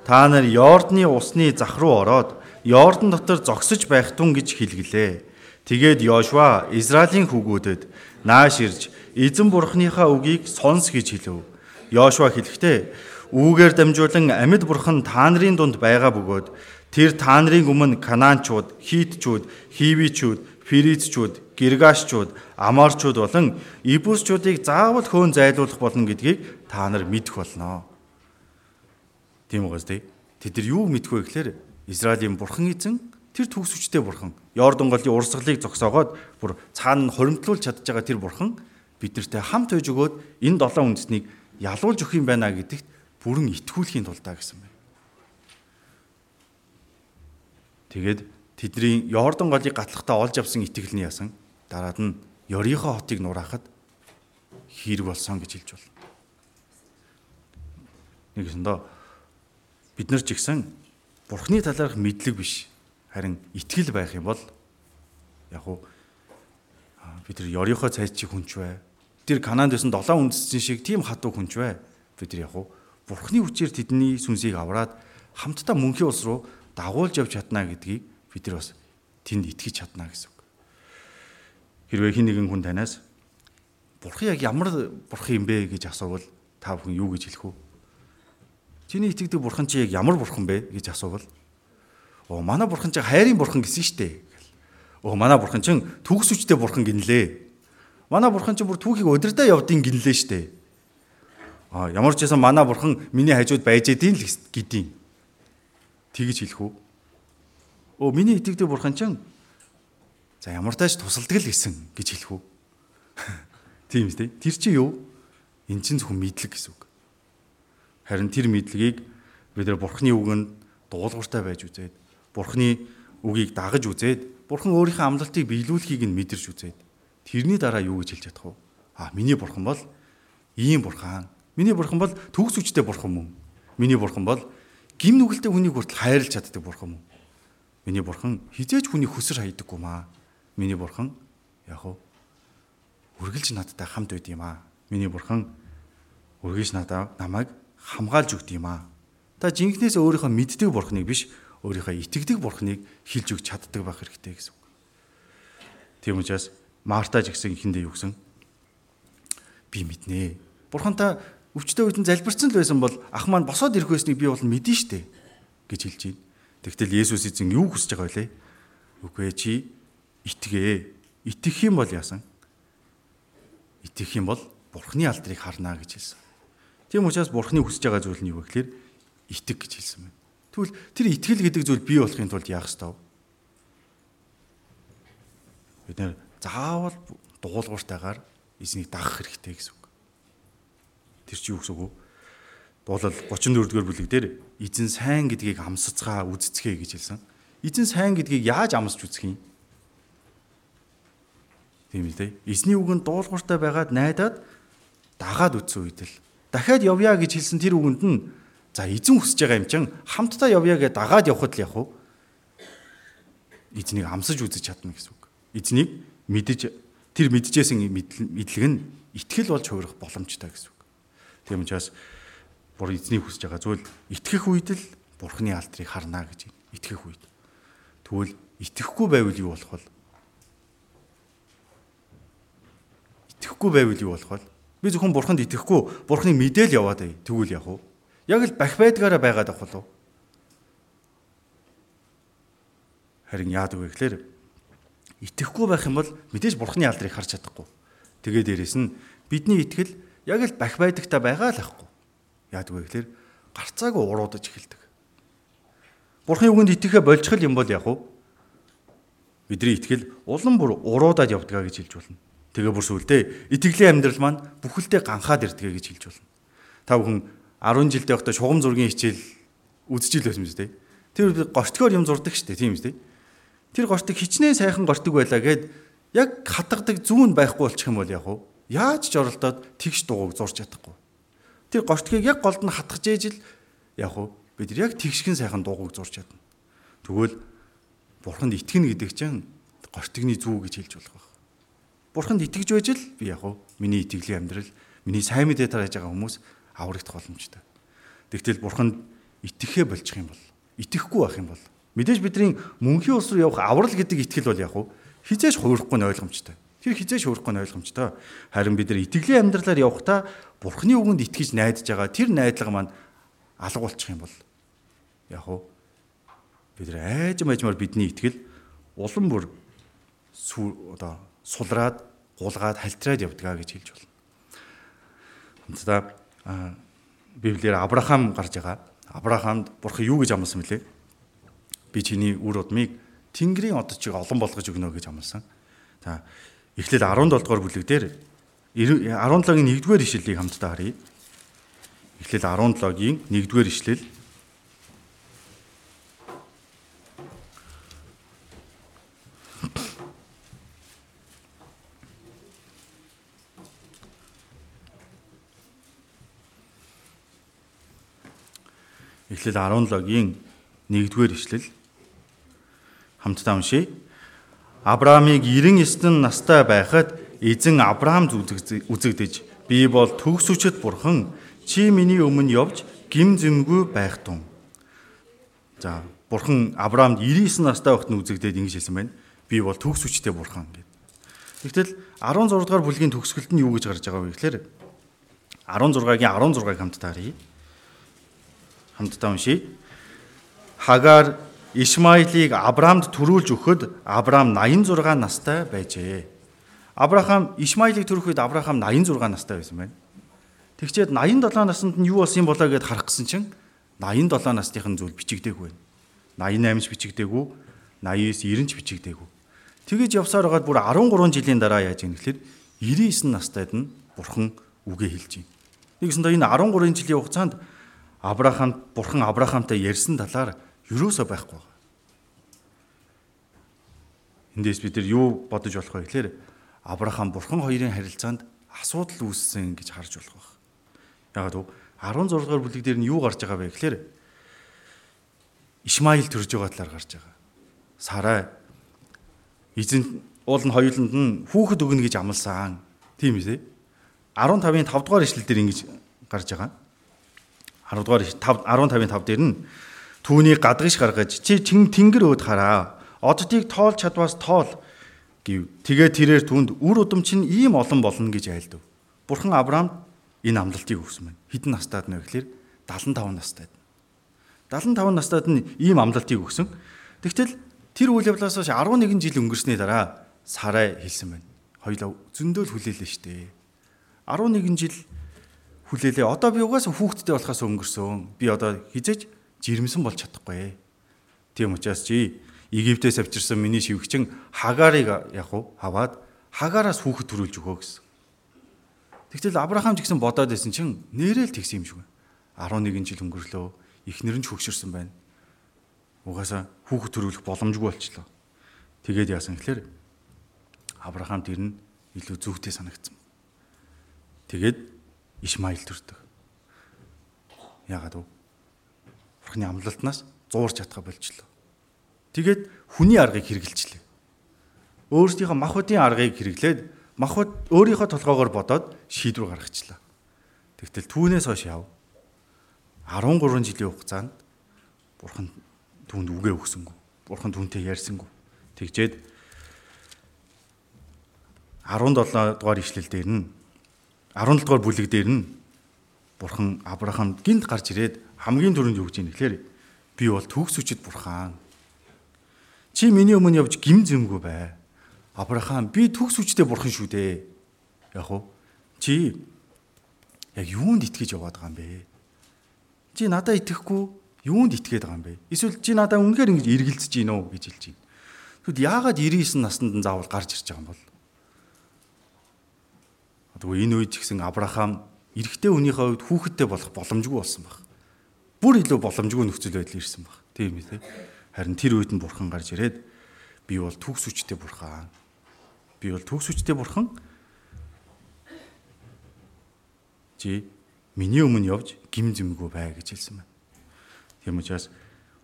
та нар Йордны усны зах руу ороод Йордан дотор зогсож байх тун гэж хэлгэлээ. Тэгээд Йошуа Израилийн хүүгүүдэд нааш ирж эзэн бурхныхаа үгийг сонс гэж хэлв. Йошуа хэлэхдээ Үүгээр дамжуулан амьд бурхан та нарын дунд байгаа бөгөөд тэр та нарын өмнө Канаанчууд, Хитчүүд, Хивичүүд, Феризчүүд, Гиргашчууд, Амарчууд болон Ибусчуудыг заавал хөөн зайлуулах болно гэдгийг та нар мэдэх болно. Тийм үгээс тий. Тэд нар юу мэдэх вэ гэхээр Израилийн бурхан эзэн тэр төгс хүчтэй бурхан. Йордан голын урсгалыг зогсоогоод бүр цаана нь хоримтлуулж чадж байгаа тэр бурхан биднэртэй хамт байж өгөөд энэ долоон үндэснийг ялуулж өгөх юм байна гэдэгт бүрэн итгүүлэхийн тулдаа гэсэн байна. Тэгээд тэдний Йордан голыг гатлахтаа олж авсан итгэл нь ясан. Дараад нь Ёрихо хотыг нураахад хэрэг болсон гэж хэлж байна. Нэг өндөө бид нар ч ихсэн Бурхны талаарх мэдлэг биш харин итгэл байх юм бол яг уу бид нар Ёрихо цайз чи хүнч бай. Тэр Канаанд байсан долоон үндэстэн шиг тийм хатуу хүнч бай. Бид нар яг уу Бурхны хүчээр тэдний сүнсийг авраад хамтдаа мөнхийн ус руу дагуулж явж чадна гэдгийг бид нар бас тэнд итгэж чадна гэсэн. Хэрвээ хин нэгэн хүн танаас Бурхан яг ямар бурхан юм бэ гэж асуувал та бүхэн юу гэж хэлэх вэ? Чиний итгэдэг бурхан чи яг ямар бурхан бэ гэж асуувал оо манай бурхан чи хайрын бурхан гэсэн штэ. Оо манай бурхан чин төгс үчтэй бурхан гинлээ. Манай бурхан чи бүр түүхийг удирдаа явдгийн гинлээ штэ А ямар ч байсан манай бурхан миний хажууд байж идэв л гэдیں۔ Тэгж хэлэх үү? Өө миний итгэдэг бурхан чинь за ямар тааш тусалдаг л гэсэн гэж хэлэх үү? Тийм үү? Тэр чинь юу? Эн чинь зөвхөн мэдлэг гэсэн үг. Харин тэр мэдлэгийг бид нар бурхны үгэнд дуулууртай байж үзээд бурхны үгийг дагаж үзээд бурхан өөрийнхөө амлалтыг биелүүлэхийг нь мэдэрч үзээд тэрний дараа юу гэж хэлж чадах вэ? А миний бурхан бол ийм бурхан. Миний бурхан бол төгс хүчтэй бурхан мөн. Миний бурхан бол гим нүгэлтэй хүнийг хүртэл хайрлаж чаддаг бурхан мөн. Миний бурхан хизээж хүний хүсэр хайдаггүй маа. Миний бурхан яг уу үргэлж надтай хамт байд юм аа. Миний бурхан үргэлж надаа намайг хамгаалж өгд юм аа. Та жинкнээс өөрийнхөө мэддэг бурхныг биш өөрийнхөө итгэдэг бурхныг хилж өгч чаддаг байх хэрэгтэй гэсэн үг. Тийм учраас Марта ч гэсэн ихэндээ юу гэсэн? Би мэднэ. Бурхантай өвчтөе үед нь залбирсан л байсан бол ах маань босоод ирэх байсныг би бол мэдэн штэ гэж хэлж байна. Тэгтэл Есүс эзэн юу хүсэж байгаа вэ? Үгүй ээ чи итгээ. Итгэх юм бол яасан? Итгэх юм бол Бурхны алдрыг харна гэж хэлсэн. Тийм учраас Бурхны хүсэж байгаа зүйл нь юу вэ гэхээр итэг гэж хэлсэн байна. Тэгвэл тэр итгэл гэдэг зүйл бий болохын тулд яах ёстой вэ? Бид нэр заавал дуулууртайгаар эзнийг дагах хэрэгтэй гэсэн үг. Тэр чи юу гэсэн үг вэ? Дуулал 34-р бүлэг дээр эзэн сайн гэдгийг амсацгаа үзцгээ гэж хэлсэн. Эзэн сайн гэдгийг яаж амсч үзэх юм? Тийм үү? Эзний үгэнд дуулууртай байгаад найдаад дагаад үтсэн үед л дахиад явъя гэж хэлсэн тэр үгэнд нь За эзэн хүсэж байгаа юм чин хамтдаа явъя гэж дагаад явхад л яг уу эзнийг амсаж үзэж чадна гэсэн үг. Эзнийг мэдэж тэр мэджсэн мэдлэг нь итгэл болж хувирах боломжтой гэсэн үг. Тийм учраас бүр эзнийг хүсэж байгаа зүйл итгэх үед л бурхны алдрыг харна гэж итгэх үед. Тэгвэл итгэхгүй байвал юу болох вэ? Итгэхгүй байвал юу болох вэ? Би зөвхөн бурханд итгэхгүй бурхныг мэдээл яваад бай. Тэгвэл яг уу Яг л бах байдгаараа байгаад авах болов. Харин яадаг вэ гэхээр итгэхгүй байх юм бол мэдээж бурхны алдрыг харж чадахгүй. Тэгээ дээрэс нь бидний итгэл яг л бах байдагтаа байгаа л ахгүй. Яадаг вэ гэхээр гарцаагүй уруудаж эхэлдэг. Бурхны үгэнд итгэхэ болчихл юм бол яг уу бидний итгэл улам бүр уруудаад явдгаа гэж хэлж болно. Тэгээ бүр сүулдэ итгэлийн амьдрал маань бүхэлдээ ганхаад ирдгээ гэж хэлж болно. Та бүхэн 10 жилдээ байхдаа шугам зургийн хичээл үзчихэл байсан шүү дээ. Тэр гортгоор юм зурдаг дээ, тийм үү? Тэр гортог хичнээн сайхан гортог байлаа гэд яг хатгадаг зүүн байхгүй болчих юм бол яг уу яаж ч оролдоод тэгш дууг зурж чадахгүй. Тэр гортгийг яг голд нь хатгаж ээж л яг уу бид яг тэгшгэн сайхан дуугыг зурж чадна. Тэгвэл бурханд итгэнэ гэдэг чинь гортигны зүү гэж хэлж болох байх. Бурханд итгэж байж л би яг уу миний итгэлийн амьдрал, миний сайн мэдээ тарааж байгаа хүмүүс аврагдах боломжтой. Тэгтэл бурханд итгэхэ болчих юм бол итгэхгүй байх юм бол мэдээж бидний мөнхийн улс руу явах аврал гэдэг итгэл бол яг уу хизээж хуурахгүй нь ойлгомжтой. Тэр хизээж хуурахгүй нь ойлгомжтой. Харин бид нар итгэлийн амьдралаар явахдаа бурхны үгэнд итгэж найдаж байгаа тэр найдлага маань алга болчих юм бол яг уу бид нар айжм айжмаар бидний итгэл улам бүр одоо сулраад гулгаад халтраад явдгаа гэж хэлж болно. За Библиэр Авраам гарч байгаа. Авраамд бурхан юу гэж амласан бэлээ? Би чиний үр удмыг Тэнгэрийн одчиг олон болгож өгнө гэж амласан. За Эхлэл 17 дугаар бүлэг дээр 17-гийн 1-р ишлэлийг хамтдаа харъя. Эхлэл 17-гийн 1-р ишлэл Эхлэл 17-гийн 1-р ишлэл хамтдаа уншийе. Авраамыг 99 настай байхад эзэн Авраам үзэгдэж би бол төгс үчит бурхан чи миний өмнө явж гим зэмгүй байх тун. За бурхан Авраамд 99 настай байхад нь үзэгдээд ингэж хэлсэн байна. Би бол төгс үчтэй бурхан гэд. Тэгтэл 16 дугаар бүлгийн төгсгөлд нь юу гэж гарч байгаа вэ гэхээр 16-гийн 16-ыг хамтдаа харъя хамтдаа уншийе. Хагаар Ишмаилийг Авраамд төрүүлж өгөхөд Авраам 86 настай байжээ. Авраам Ишмаилийг төрөх үед Авраам 86 настай байсан байна. Тэгчээд 87 наснд нь юу болсон юм болоо гэд харах гэсэн чинь 87 насныхын зүйл бичигдээгүй байна. 88 ч бичигдээгүй, 89 90 ч бичигдээгүй. Тэгэж явсаар байгаад бүр 13 жилийн дараа яаж юм гэхэлэр 99 настайд нь бурхан үгээ хэлж байна. Нэгсэндээ энэ 13 жилийн хугацаанд Авраамд бурхан Авраамтай ярьсан талаар юусоо байхгүй байна. Эндээс бид нар юу бодож болох вэ гэхээр Авраам бурхан хоёрын харилцаанд асуудал үүссэн гэж харж болох байх. Ягаад вэ? 16 дугаар бүлэг дээр нь юу гарч байгаа вэ гэхээр Исмаил төрж байгаа талаар гарч байгаа. Сарай эзэн уул нь хоёуланд нь хүүхэд өгнө гэж амласан. Тийм үү? 15-ын 5 дугаар ишлэл дээр ингэж гарч байгаа. 10 дугаар 5 15-ын 5 дээр нь түүний гадагш гаргаж чи тэнгэр өөд хараа. Оддыг тоолж чадвас тоол гэв. Тэгээ тэрээр түнд үр удам чинь ийм олон болно гэж айлдав. Бурхан Авраамд энэ амлалтыг өгсөн байна. Хэдэн настайд нэ гэхээр 75 настайд. 75 настайд нь ийм амлалтыг өгсөн. Тэгтэл тэр үйл явдлаас хойш 11 жил өнгөрсний дараа Сарай хэлсэн байна. Хоёлаа зөндөөл хүлээлээ штэ. 11 жил хүлээлээ. Одоо би угаасаа хүүхдтэй болохоос өнгөрсөн. Би одоо хизэж жирэмсэн болж чадахгүй. Тийм учраас чи Египтээс авчирсан миний шивгчин Хагарыг яг уу хаваад Хагараас хүүхэд төрүүлж өгөө гэсэн. Тэгтэл Авраам ч гэсэн бодоод байсан чинь нэрэл тэгсэн юм шиг байна. 11 жил өнгөрлөө. Эхнэр нь ч хөгшөрсөн байна. Угаасаа хүүхэд төрүүлэх боломжгүй болчлоо. Тэгээд яасан гэхээр Авраам тэр нь илүү зөвхтэй санагдсан. Тэгээд Исмаил төрдөг. Яагаад вэ? Бурхны амлалтнаас зуурч чадхаа болчлоо. Тэгээд хүний аргыг хэрэгжилчлээ. Өөрсдийнхөө махбодын аргыг хэрэглээд махбод өөрийнхөө толгоогоор бодоод шийдвэр гаргачлаа. Тэгтэл түүнээс хойш яв. 13 жилийн хугацаанд бурхан түүнд үгээ өгсөнгүү. Бурхан түүнтэй ярьсангүү. Тэгжээд 17 дугаар ишлэл дээр нь 17 дугаар бүлэг дээр нь Бурхан Авраамд гинт гарч ирээд хамгийн түрүүнд юу гэж юм гэхээр би бол төгс үчид бурхан. Чи миний өмнө явж гим зэмгүй бай. Авраам би төгс үчтэй бурхан шүү дээ. Яг уу чи яг юунд итгэж яваад байгаа юм бэ? Чи надад итгэхгүй юунд итгээд байгаа юм бэ? Эсвэл чи надад үнэхээр ингэж эргэлзэж гин үү гэж хэлж байна. Тэгэд яагаад 99 наснд нь заавал гарч ирж байгаа юм бол? Тэгвэл энэ үед гэсэн Авраам эрэгтэй хүнийхээ хувьд хүүхэдтэй болох боломжгүй болсон баг. Бүр илүү боломжгүй нөхцөл байдал ирсэн баг. Тийм үү? Харин тэр үед нь бурхан гарч ирээд би бол төгс хүчтэй бурхан. Би бол төгс хүчтэй бурхан. Чи миний өмнө явж гим зэмгүй бай гэж хэлсэн байна. Тийм учраас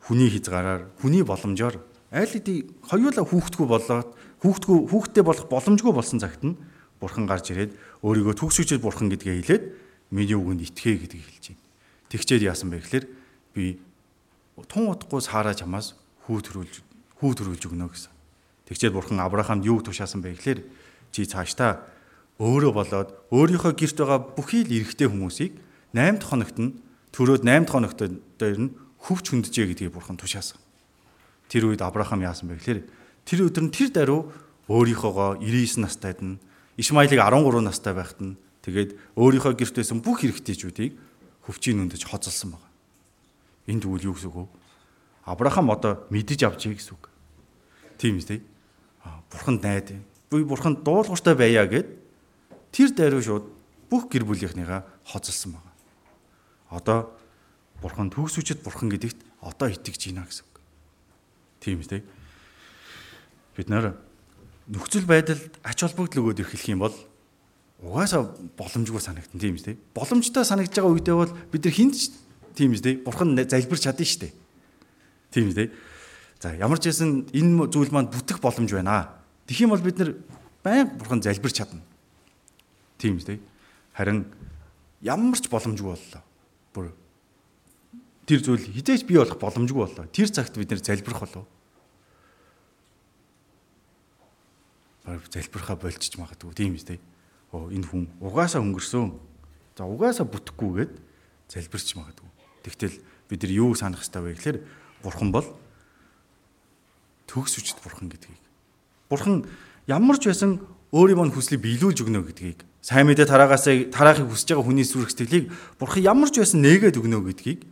хүний хязгаараар, хүний боломжоор аль хэдийн хоёулаа хүүхдгүй болоод хүүхдгүй хүүхдтэй болох боломжгүй болсон цагт нь бурхан гарч ирээд өөрийгөө төгсөж бурхан гэдгээ хэлээд миний үгэнд итгэе гэдгийг хэлж байна. Тэгчээд яасан бэ гэхээр би тун утгагүй саараа чамаас хүү төрүүлж хүү төрүүлж өгнө гэсэн. Тэгчээд бурхан Авраамд юу тушаасан бэ гэхээр чи цаашдаа өөрөө болоод өөрийнхөө гэрт байгаа бүхий л эрэгтэй хүмүүсийг 8 дахь хоногт нь төрөөд 8 дахь хоногт дээр нь хөвч хөндөжээ гэдгийг бурхан тушаасан. Тэр үед Авраам яасан бэ гэхээр тэр өдөр нь тэр даруй өөрийнхоогоо 99 настайд нь Исмаилыг 13 настай байхад нь тэгээд өөрийнхөө гэрт байсан бүх хэрэгтэйчүүдийг хөвчийн нүндэж хоцолсон байна. Энэ тэгвэл юу гэсэн үг вэ? Авраам одоо мэдэж авчиг гэсэн үг. Тийм үү? Бурханд найд. Би бурханд дуулууртай байя гэд тэр даруй шууд бүх гэр бүлийнхнийгаа хоцолсон байна. Одоо бурхан төгсүчэд бурхан гэдэгт одоо итгэж байна гэсэн үг. Тийм үү? Бид нэр нөхцөл байдалд ач холбогдол өгөөд ирэх юм бол угаасаа боломжгүй санагдана тийм үү? Боломжтой санагдж байгаа үедээ бол бид нар хинч тийм үү? Бурхан залбирч чадна шүү дээ. Тийм үү? За ямар ч байсан энэ зүйл маань бүтэх боломж байна. Тэгэх юм бол бид нар байнга бурхан залбирч чадна. Тийм үү? Харин ямар ч боломжгүй боллоо. Бүр тэр зүйл хизээч бий болох боломжгүй боллоо. Тэр цагт бид нэр залбирах болов. Залбирхаа болчих магадгүй тийм үү? Оо энэ хүн угаасаа өнгөрсөн. За угаасаа бүтэхгүйгээд залбирч магадгүй. Тэгтэл бид нар юу санах хэрэгтэй вэ гэхээр бурхан бол төгс үчит бурхан гэдгийг. Бурхан ямар ч байсан өөрийн мань хүслийг биелүүлж өгнө гэдгийг сайн мэдээ тараагаасаа тараахыг хүсэж байгаа хүний сүрх сэтгэлийг бурхан ямар ч байсан нээгээд өгнө гэдгийг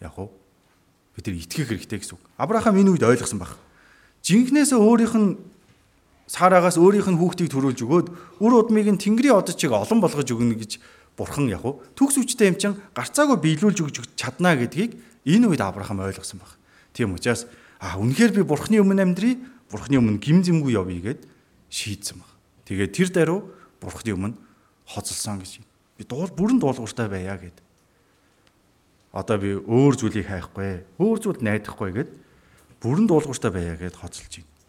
яг уу бид нар итгэх хэрэгтэй гэсэн үг. Авраам энэ үед ойлгосон баг. Жинхнээсээ өөрийнх нь Сараагаас өөрийнх нь хүүхдийг төрүүлж өгөөд үр удмыг нь Тэнгэрийн одод чиг олон болгож өгнө гэж бурхан яг уу төгс үчтэй юм чин гарцаагүй биелүүлж өгч чаднаа гэдгийг энэ үед Авраам ойлгосон баг. Тийм учраас а үнэхээр би бурханы өмнө амьдрий, бурханы өмнө гим зэмгүй явъя гэд шийдсэн баг. Тэгээд тэр даруй бурханы өмнө хоцолсон гэж. Би дуул бүрэн дуулууртай байя гэд. Одоо би өөр зүйлийг хайхгүй, өөр зүйлд найдахгүй гэд бүрэн дуулууртай байя гэд хоцолж байна.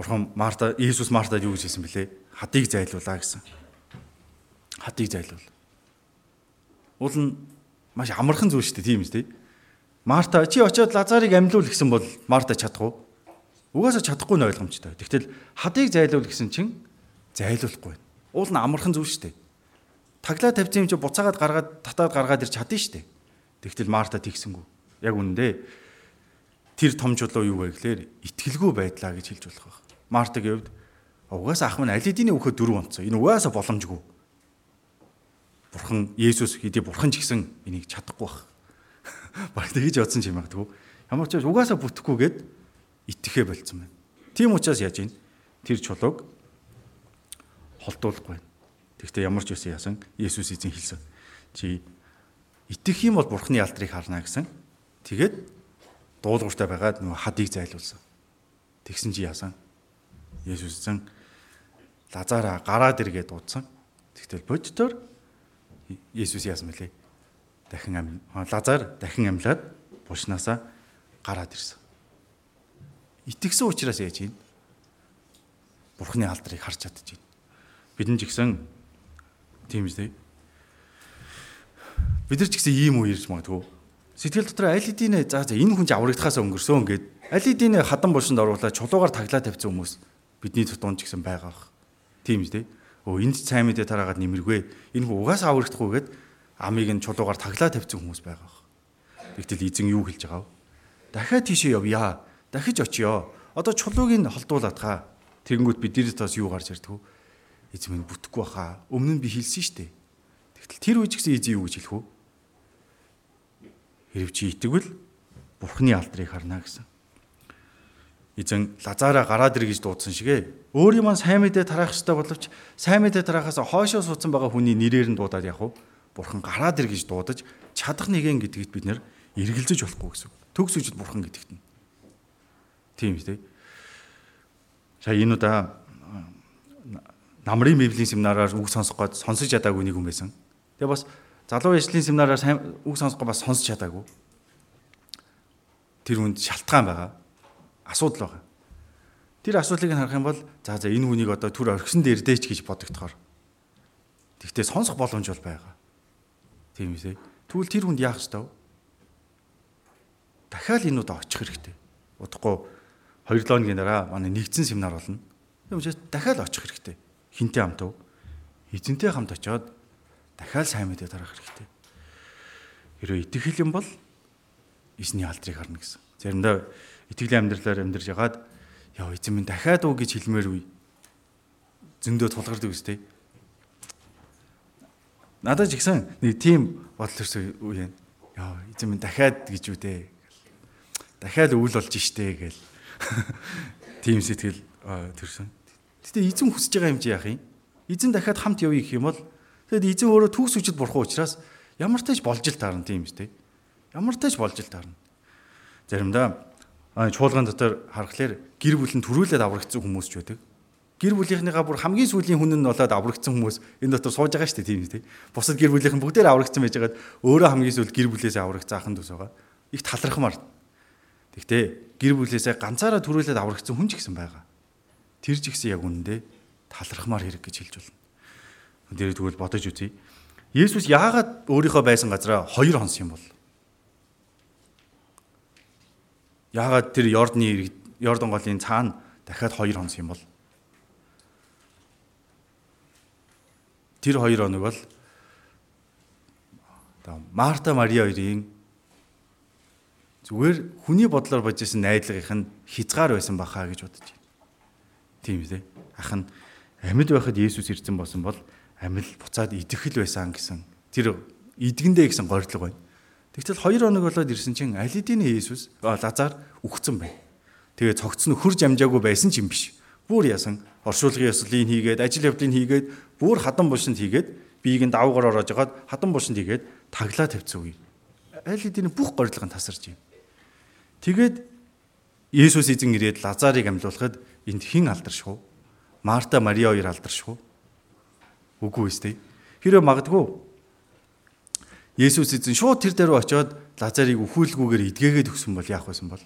Бурхан Марта Иесус Мартад юу гэж хэлсэн бэлээ? Хадыг зайлуулаа гэсэн. Хадыг зайлуул. Уул нь маш амархан зүйл шүү дээ, тийм үстэй. Марта чи очиод Лазарыг амьлуул гэсэн бол Марта чадах уу? Угаасаа чадахгүй нь ойлгомжтой. Тэгтэл хадыг зайлуул гэсэн чинь зайлуулахгүй байна. Уул нь амархан зүйл шүү дээ. Таглаа тавьсан юм чи буцаагаад гаргаад татаад гаргаад ирч чадна шүү дээ. Тэгтэл Марта тэгсэнгүү. Яг үнэндээ тэр том чулуу юу вэ гэхээр итгэлгүй байдлаа гэж хэлж болох байх. Мартагийн хувьд угаасаа ах минь аль хэдийн өгөхөд дөрөв онцоо. Энэ угаасаа боломжгүй. Бурхан Есүс хэдий бурхан ч гэсэн энийг чадахгүй байх. Баг тэгж бодсон ч юм аа. Ямар ч угаасаа бүтэхгүйгээд итгэхэ болцсон байна. Тийм учраас яаж юм? Тэр чулууг холдуулахгүй байна. Тэгвэл ямар ч үсэн яасан Есүс эзэн хэлсэн. Чи итгэх юм бол бурхны алдрыг харна гэсэн. Тэгээд дуулууртай байгаад нөгөө хадыг зайлуулсан. Тэгсэн чи яасан? Есүс эзэн Лазараа гараад иргээд дуудсан. Тэгтэл боддоор Есүс яасан мөлий? Дахин ам Лазар дахин амьлаад бушнаасаа гараад ирсэн. Итгэсэн учраас яаж юм? Бурхны алдрыг харж чадчих. Бидэн ч гэсэн тийм үстэй. Бид нар ч гэсэн ийм үе ирж магадгүй. Сэтгэл дотор аль хэдийн за за энэ хүн ч аврагдахаас өнгөрсөн гэд аль хэдийн хадан булшинд оруулаад чулуугаар таглаа тавьсан хүмүүс бидний тутуунд ч гэсэн байгаа бах. Тийм үстэй өө энд сайн мэдээ тараагаад нэмэргүй. Энэ хүн угаасаа аврагдахгүйгээд амийг нь чулуугаар таглаа тавьсан хүмүүс байгаа. Тэгтэл эзэн юу хэлж байгаа вэ? Дахиад тийшээ явъя. Дахиж очиё. Одоо чулууг нь холдуулаад хаа. Тэгэнгүүт бидний тас юу гарч ирдэг вэ? Эзэн минь бүтэхгүй баха. Өмнө нь би хэлсэн шүү дээ. Тэгтэл тэр үеч гэсэн эзэн юу гэж хэлэх вэ? Хэрв чи итгэвэл Бурхны алдрыг харна гэсэн эзэн Лазараа гараад ир гэж дуудсан шигэ өөр юм сайн мэдээ тараах хэрэгтэй боловч сайн мэдээ тараахаас хойшоо суудсан байгаа хүний нэрээр нь дуудаад яг уу бурхан гараад ир гэж дуудаж чадах нэгэн гэдэгт бид нэр эргэлзэж болохгүй гэсэн. Төгс үжид бурхан гэдэгт нь. Тийм үү? За энэ удаа намрын библийн семинараар үг сонсох гээд сонсож чадаагүй нэг хүн байсан. Тэгээ бас залуу ижлийн семинараар үг сонсох бас сонсож чадаагүй. Тэр хүнд шалтгаан байгаа асуудал байгаа. Тэр асуудлыг харах юм бол за за энэ хүнийг одоо түр орхисон дээр дээч гэж бодогдохоор. Тэгтээ сонсох боломж бол байгаа. Тийм үү? Тэгвэл тэр хүнд яах ёстой вэ? Дахиад энэ удаа очих хэрэгтэй. Удахгүй 2 7 өдрийн дараа манай нэгдсэн семинар болно. Тийм учраас дахиад очих хэрэгтэй. Хинтээ хамт уу? Эзэнтэй хамт очиод дахиад сайн мэдээ тарах хэрэгтэй. Хэрэв итгэх юм бол эзний алдрыг харна гэсэн. Заримдаа итгэлийн амьдралаар амьдарч ягаад яа эзэн минь дахиад уу гэж хэлмээр үе зөндөө тулгардаг үстэй. Надад ч ихсэн нэг тийм бодол төрсөн үе юм. Яа эзэн минь дахиад гэж үү дээ. Дахиад өвөл болж штэ гээл. Тийм сэтгэл төрсөн. Гэтэ эзэн хүсэж байгаа юм чи яах юм? Эзэн дахиад хамт явъя гэх юм бол тэгэд эзэн өөрөө түүх сүжид бурхан учраас ямар тач болж л таарна тийм үстэй. Ямар тач болж л таарна. Заримдаа чуулган дотор харахаар гэр бүл нь төрүүлээд аврагдсан хүмүүс ч байдаг. Гэр бүлийнхнийгаа бүр хамгийн сүүлийн хүн нь болоод аврагдсан хүмүүс энэ дотор сууж байгаа шүү дээ тийм үү? Бусад гэр бүлийнхэн бүгдээр аврагдсан байж байгаад өөрөө хамгийн сүүл гэр бүлээсээ аврагдсан ахын дус байгаа. Их талархмаар. Тэгтээ гэр бүлээсээ ганцаараа төрүүлээд аврагдсан хүн ч гэсэн байгаа. Тэр ч гэсэн яг үнэндээ талархмаар хэрэг гэж хэлж болно. Тэр тэгвэл бодож үзье. Есүс яагаад өөрийнхөө байсан газараа хоёр хонс юм бол? Яагаад тэр Йордны Йордан голын цаана дахиад 2 хонс юм бол? Тэр 2 хоног бол Марта Мари хоёрын зүгээр хүний бодлоор бодож исэн найдлагынх нь хязгаар байсан бахаа гэж бодож байна. Тийм үү? Ах нь амьд байхад Есүс ирсэн болсон бол амьд буцаад идэхэл байсан гэсэн тэр идэгэндээ гэсэн горилго байна. Тэгтэл 2 хоног болоод ирсэн чинь Алидийн Иесус Лазар үхсэн байна. Тэгээ цогцсон хурж амжаагүй байсан ч юм биш. Бүр ясан оршуулгын ёслолыг хийгээд, ажил явдлыг хийгээд, бүр хадан булшинд хийгээд, биеийг нь давгаар ороож хагаад хадан булшинд хийгээд таглаа тавьсан үе. Алидийн бүх горилго нь тасарч юм. Тэгээд Есүс эзэн ирээд Лазарыг амьлуулахад энд хэн алдаршгүй? Марта, Мариа хоёр алдаршгүй. Үгүй ээ. Хэрэв магадгүй Есүс эзэн шууд тэр дээр очиод Лазарыг өхүүлгүүгээр эдгээгээд өгсөн бол яах байсан бол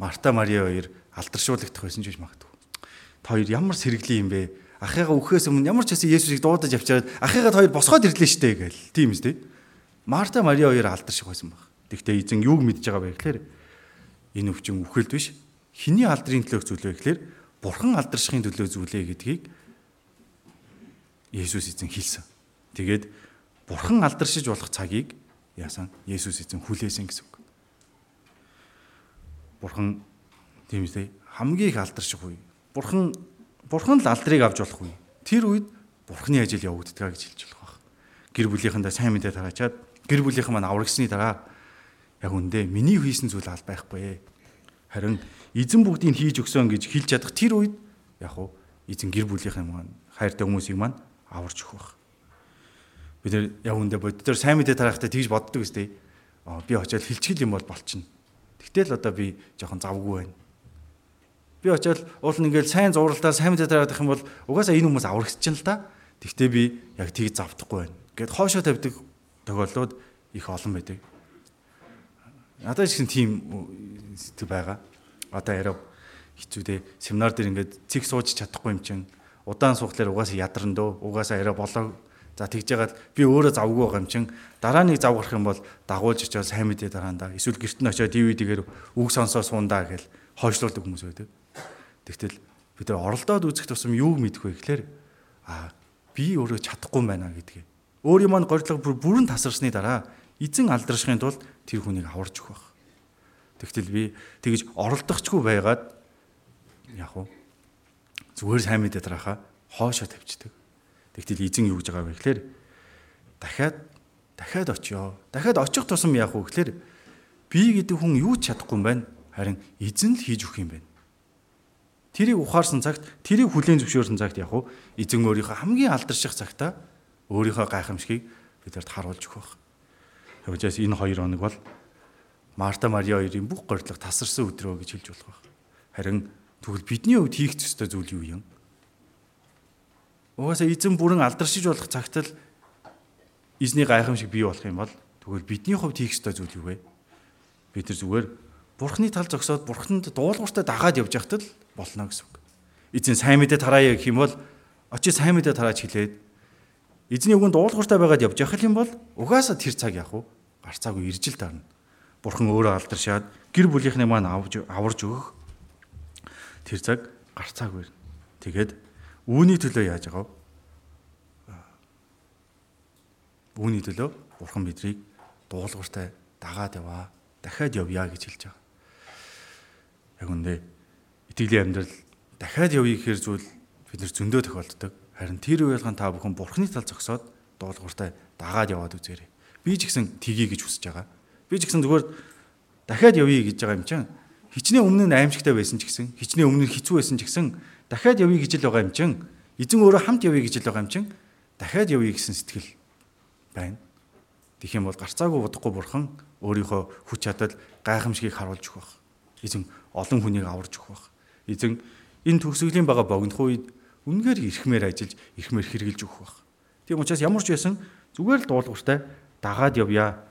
Марта Мария хоёр алдаршуулагдах байсан ч гэж магадгүй. Та хоёр ямар сэргэлэн юм бэ? Ахыгаа өөхөөс өмнө ямар ч хэсэг Есүсийг дуудаж авчаад ахыгаа хоёр босгоод ирлээ штэ гээл. Тийм үстэй. Марта Мария хоёр алдарших байсан баг. Тэгтээ эзэн юуг мэдж байгаа вэ гэхээр энэ өвчин үхэлд биш. Хиний алдрын төлөө зүйлээ гэхээр бурхан алдаршихын төлөө зүйлээ гэдгийг Есүс эзэн хэлсэн. Тэгээд бурхан алдаршиж болох цагийг яасан? Есүс эзэн хүлээсэн гэсэн үг. Бурхан тийм үстэй хамгийн их алдарших үе Бурхан Бурхан л алдрыг авч болох үе. Тэр үед Бурханы ажил явагддаг гэж хэлж болох баг. Гэр бүлийнхэндээ сайн мэдээ тараачаад гэр бүлийнхэн маань аврагсны дараа яг үндэ миний хийсэн зүйл аль байхгүй. Харин эзэн бүгдийг хийж өгсөн гэж хэлж чадах тэр үед яг уу эзэн гэр бүлийнхэн маань хайртай хүмүүсийг маань аварч өгөх. Бид нэр яг үндэ бодит төр сайн мэдээ тараахтаа тэгж боддог үстэй. Аа би очиад хилчгэл юм бол болчихно. Тэгтэл одоо би жоохон завгүй байна Би очиод уул нь ингээл сайн зуралтаа сайн мэдээ тараад их юм бол угаасаа энэ хүмүүс аврагсчихна л да. Тэгтээ би яг тийг завдахгүй байна. Гэт хоошоо тавьдаг тохиолдлууд их олон байдаг. Надад ч гэсэн тийм сэтгэл байгаа. Одоо яриа хэцүү дээ. Семинар дээр ингээд цэг сууж чадахгүй юм чинь удаан суухлаар угаасаа ядарна дөө. Угаасаа яриа болоо. За тэгж яагаад би өөрөө завгүй байгаа юм чин дараа нэг зав гарах юм бол дагуулж очиод сайн мэдээ дараанда. Эсвэл гэрт нь очиод DVD-гээр үг сонсоо суундаа гэл хойшлуулдаг хүмүүс байдаг. Тэгтэл бид нар оролдоод үзэх тусам юу мэдэх вэ гэхээр аа би өөрөө чадахгүй байна гэдгийг. Өөрийн маань горилго бүрэн тасарсны дараа эзэн алдаршихын тулд тэр хүнийг аварж өгөх байх. Тэгтэл би тэгж оролдохчгүй байгаад яг уу зүгээр сайн мэдээ дараахаа хоошоо тавьчихдаг. Тэгтэл эзэн юу гэж байгаа вэ гэхээр дахиад дахиад очиё. Дахиад очих тусам яах вэ гэхээр би гэдэг хүн юу ч чадахгүй юм байна. Харин эзэн л хийж өгөх юм байна. Тэрийг ухаарсан цагт, тэрийг хүлээн зөвшөөрсөн цагт яг уу эзэн өөрийнхөө хамгийн алдарших цагтаа өөрийнхөө гайхамшигыг бидэрт харуулж өгөх. Тэгвэл энэ хоёр хоног бол Марта Мария хоёрын бүх горилго тасарсан өдрөө гэж хэлж болох байх. Харин тэгвэл бидний хувьд хийх ёстой зүйл юу юм? Угаасаа эзэн бүрэн алдаршиж болох цагт л эзний гайхамшиг бий болох юм бол тэгвэл бидний хувьд хийх ёстой зүйл юу вэ? Бид нар зүгээр Бурхны тал зогсоод Бурханд дуулууртай дагаад явж байхад л болно гэсэн үг. Эзэн сайн мэдээ тараая гэх юм бол очиж сайн мэдээ тарааж хэлээд эзний үгэнд дуулууртай байгаад явж явах юм бол угаасаа тэр цаг яг уу гарцаагүй иржил дарна. Бурхан өөрөө алдаршаад гэр бүлийнхний маань авж аварж өгөх тэр цаг гарцаагүй. Тэгээд үүний төлөө яаж байгаа вэ? Үүний төлөө Бурхан бидрийг дуулууртай дагаад яваа, дахиад явъя гэж хэлж байгаа. Яг үндэ итгэлийн амьдрал дахиад явъя гэхээр зүйл бид нар зөндөө тохиолддог. Харин тэр уялгаан та бүхэн бурхны тал зогсоод дуулууртай дагаад яваад үзээрэй. Би ч гэсэн тгий гэж хүсэж байгаа. Би ч гэсэн зүгээр дахиад явъя гэж байгаа юм чинь хичнээн өмнө нь аимшигтай байсан ч гэсэн хичнээн өмнө нь хэцүү байсан ч гэсэн дахиад явъя гэж л байгаа юм чинь эзэн өөрөө хамт явъя гэж л байгаа юм чинь дахиад явъя гэсэн сэтгэл байна. Тэгэх юм бол гарцаагүй удахгүй бурхан өөрийнхөө хүч чадал гайхамшигыг харуулж өгөх байх. Эзэн олон хүнийг аварж өгөх байх. Эзэн энэ төгсгөлийн байгаа богинох үед үнээр эрхмээр ажиллаж эрхмээр хэрэгжилж өгөх байх. Тийм учраас ямар ч байсан зүгээр л дуулууртай дагаад явъя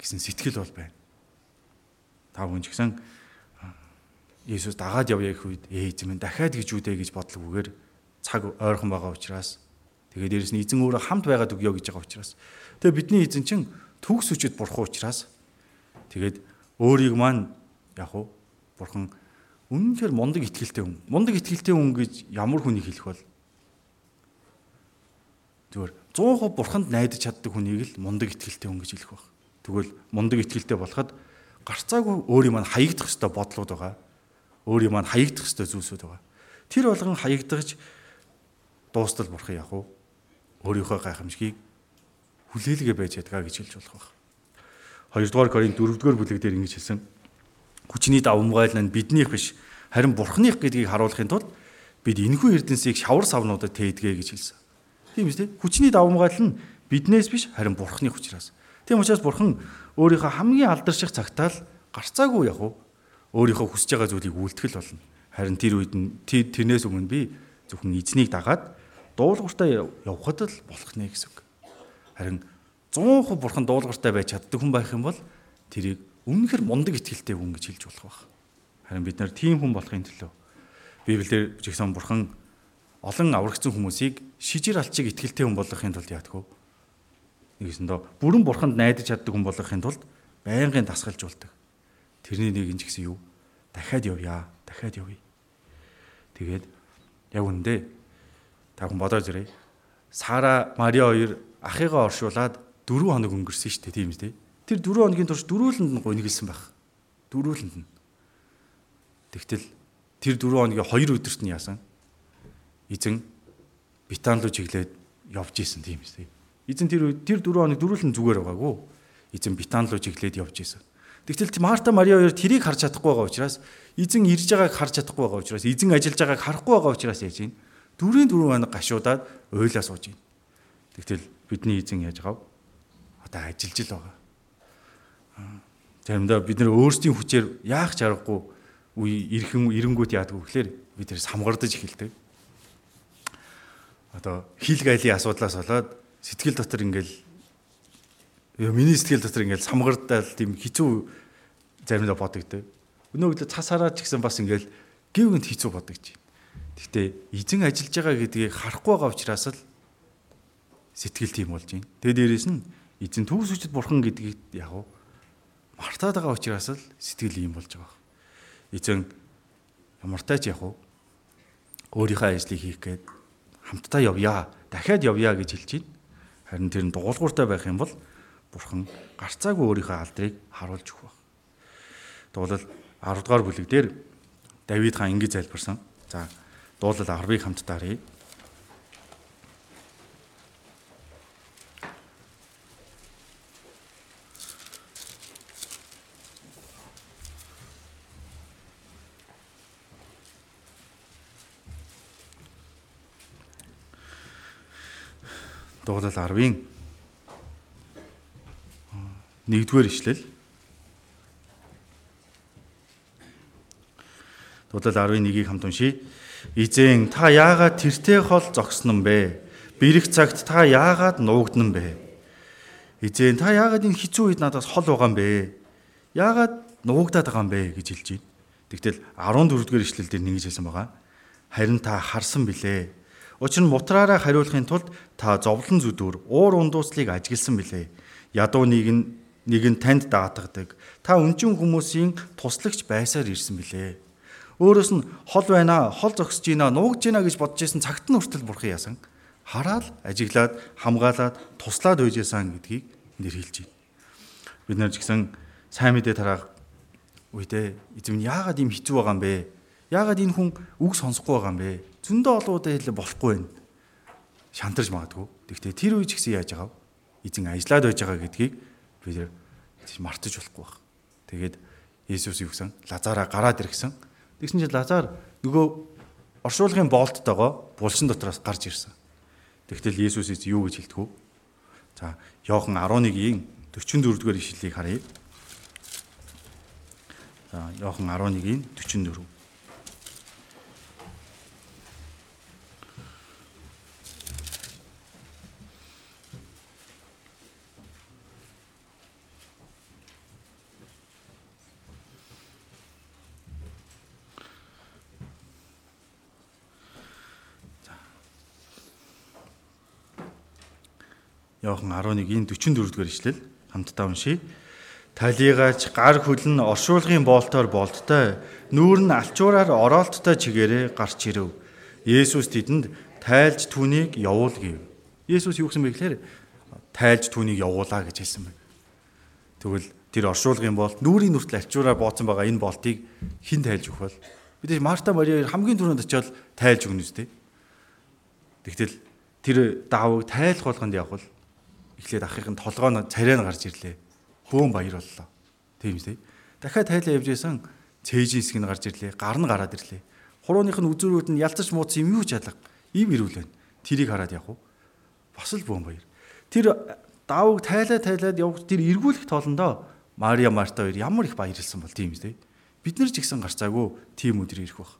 гэсэн сэтгэл бол байна. Та хүн ч гэсэн Есүс дагаад явъя гэх үед ээ эзэн минь дахиад гэж үдэ гэж бодлогоогоор цаг ойрхон байгаа учраас тэгээд дээрэс нь эзэн өөрөө хамт байгаад өгөө гэж байгаа учраас тэгээд бидний эзэн чинь төгс үчид бурхан учраас тэгээд өөрийг маань яг уу бурхан үнэнхээр мундаг итгэлтэй хүн. Мундаг итгэлтэй хүн гэж ямар хүнийг хэлэх бол зүгээр 100% бурханд найдаж чаддаг хүнийг л мундаг итгэлтэй хүн гэж хэлэх баг. Тэгвэл мундаг итгэлтэй болоход гарцаагүй өөрийн маань хаягдах ёстой бодлууд байгаа. Өөрийн маань хаягдах ёстой зүйлсүүд байгаа. Тэр болгон хаягдгаж дуустал бурхан яг уу өөрийнхөө гайхамшгийг хүлээлгээ байж ядгаа гэж хэлж болох баг. 2 дугаар Коринт 4 дугаар бүлэг дээр ингэж хэлсэн хүчний давмгайл нь биднийх биш харин бурхных гэдгийг харуулахын тулд бид энэхүү эрдэнсийг шавар савнуудад тээдгээ гэж хэлсэн. Тийм үстэй. Хүчний давмгайл нь биднээс биш харин бурхных учраас. Тийм учраас бурхан өөрийнхөө хамгийн алдарших цагтаа л гарцаагүй яг уу өөрийнхөө хүсэж байгаа зүйлийг үйлдэхэл болно. Харин тэр үед нь тэрнээс өмнө би зөвхөн эзнийг дагаад дуулууртай явхад л болох нэ гэсэн үг. Харин 100% бурхан дуулууртай байж чаддаг хүн байх юм бол тэрийг үнэхэр мундаг итгэлтэй хүн гэж хэлж болох байх. Харин бид нар тийм хүн болохын төлөө Библиэр жигсэн бурхан олон аврагцсан хүмүүсийг шижир алчиг итгэлтэй хүн болгохын тулд яадаг вэ? Нэгэсэндээ бүрэн бурханд найдаж чаддаг хүн болгохын тулд байнгын дасгалжуулдаг. Тэрний нэг нь ч гэсэн юу? Дахиад явъя, дахиад явъя. Тэгээд яг үндэ та хүн бодож ирээ. Сара, Мариа хоёр ахыгаа оршуулад 4 хоног өнгөрсөн шүү дээ, тийм үү? Тэр 4 хоногийн турш дөрүүлэнд нь гунигэлсэн байх. Дөрүүлэнд нь. Тэгтэл тэр 4 хоногийн 2 өдөрт нь яасан? эзэн Битан руу чиглээд явж исэн тийм ээ. Эзэн тэр тэр дөрөв хоног дөрүүлэн зүгээр байгаагүй. Эзэн Битан руу чиглээд явж исэн. Тэгтэл Марта Мариа хоёр тэрийг харж чадахгүй байгаа учраас эзэн ирж байгааг харж чадахгүй байгаа учраас эзэн ажиллаж байгааг харахгүй байгаа учраас яаж юм? Дөрвийн дөрөв хоног гашуудаад ойлаа сууж байна. Тэгтэл бидний эзэн яаж гав? Одоо ажиллаж л байгаа. Заримдаа бид нэр өөрсдийн хүчээр яах чаргагүй үе ирхэн эренгүүд яадаг вэ гэхээр бид нэр самгардаж эхэлдэг одоо хил гайлын асуудлаас болоод сэтгэл дотор ингээл миний сэтгэл дотор ингээл самгардаал тийм хэцүү заримдаа бодогддог. Өнөө өглөө цас хараад ч гэсэн бас ингээл гів гэнт хэцүү бодогдож байна. Гэхдээ эзэн ажиллаж байгаа гэдгийг харахгүй байгаа учраас л сэтгэл тийм болж байна. Тэгээ дээрэс нь эзэн төгс хүчит бурхан гэдгийг яг мартаад байгаа учраас л сэтгэл ийм болж байгаа. Эзэн ямартай ч яг өөрийнхөө ажлыг хийх гээд хамтдаа явъя, дахиад явъя гэж хэлж байна. Харин тэр нь дуулууртай байх юм бол бурхан гарцаагүй өөрийнхөө алдрыг харуулж өгөх баг. Дуулал 10 дугаар бүлэг дээр Давид хаан ингэж залбирсан. За, дуулал 10-ыг хамтдаа харъя. дугуулал 10-ын 1-р ишлэл. Дугуулал 10-ын 1-ийг хамт уншийе. Изэн та яагаад тэртэй хол зогсон бэ? Бэрх цагт та яагаад нуугдсан бэ? Изэн та яагаад энэ хэцүү үед надаас хол байгаа юм бэ? Яагаад нуугдаад байгаа юм бэ гэж хэлж байна. Тэгтэл 14-р ишлэл дээр нэг хэлсэн байгаа. Харин та харсан билээ Учир нь мутраараа хариулахын тулд та зовлон зүдүр уур ундууслыг ажигласан билээ. Ядуу нэг нь нэг нь танд даатгадаг. Та өнжин хүмүүсийн туслагч байсаар ирсэн билээ. Өөрөөс нь хол байна, хол зогсож байна, нуугж байна гэж бодож исэн цагт нь хүртэл бурхан яасан. Хараал, ажиглаад, хамгаалаад, туслаад үйжсэн гэдгийг нэр хэлж байна. Бид нар ч гэсэн сайн мэдээ тараах үедээ эзэм яагаад ийм хэцүү байгаа юм бэ? Яагаад энэ хүн үг сонсохгүй байгаа юм бэ? зөндөө олон удаа хэлээ болохгүй байна. Шантарч магадгүй. Тэгвэл тэр үе ч гэсэн яаж байгаа вэ? Эзэн ажиллаад байж байгаа гэдгийг бид мартаж болохгүй баг. Тэгээд Есүс юу гэсэн? Лазараа гараад иргсэн. Тэгсэн чинь Лазар нөгөө оршуулгын боолттойгоо булшин дотроос гарч ирсэн. Тэгтэл Есүс юу гэж хэлдэг вэ? За, Иохан 11-ийн 44-р ишлэлийг харъя. За, Иохан 11-ийн 44. Иохан 11-ийн 44-р ишлэл хамтдаа уншийе. Талигач гар хөлн оршуулгын боолтоор болттой нүүр нь алчуураар ороолттой чигээрээ гарч ирэв. Есүс тэдэнд тайлж түүнийг явуул гэв. Есүс юу гэсэн бэ гэхээр тайлж түүнийг явуулаа гэж хэлсэн байна. Тэгвэл тэр оршуулгын болт нүүрийн нүртэл алчуураар бооцсон байгаа энэ болтыг хэн тайлж өгөх вэ? Бид Марта Мариа хамгийн түрүүнд очиод тайлж өгнө үстэй. Тэгтэл тэр даавыг тайлах болгонд явбал эхлээд ахын толгой нь царай нь гарч ирлээ. Хөөн баяр боллоо. Тийм үү? Дахиад тайлаа явж исэн цээжийн хэсэг нь гарч ирлээ. Гар нь гараад ирлээ. Хурууных нь үзүүрүүд нь ялцаж мууц юм юу ч ялга. Им ирүүл байна. Тэрийг хараад явах уу? Бас л бөөн баяр. Тэр давыг тайлаа тайлаад явах тэр эргүүлэх тоолондоо Мария Марта хоёр ямар их баярлсан бол тийм үү? Бид нар ч ихсэн гарцаагүй тийм өдөр ирэх бах.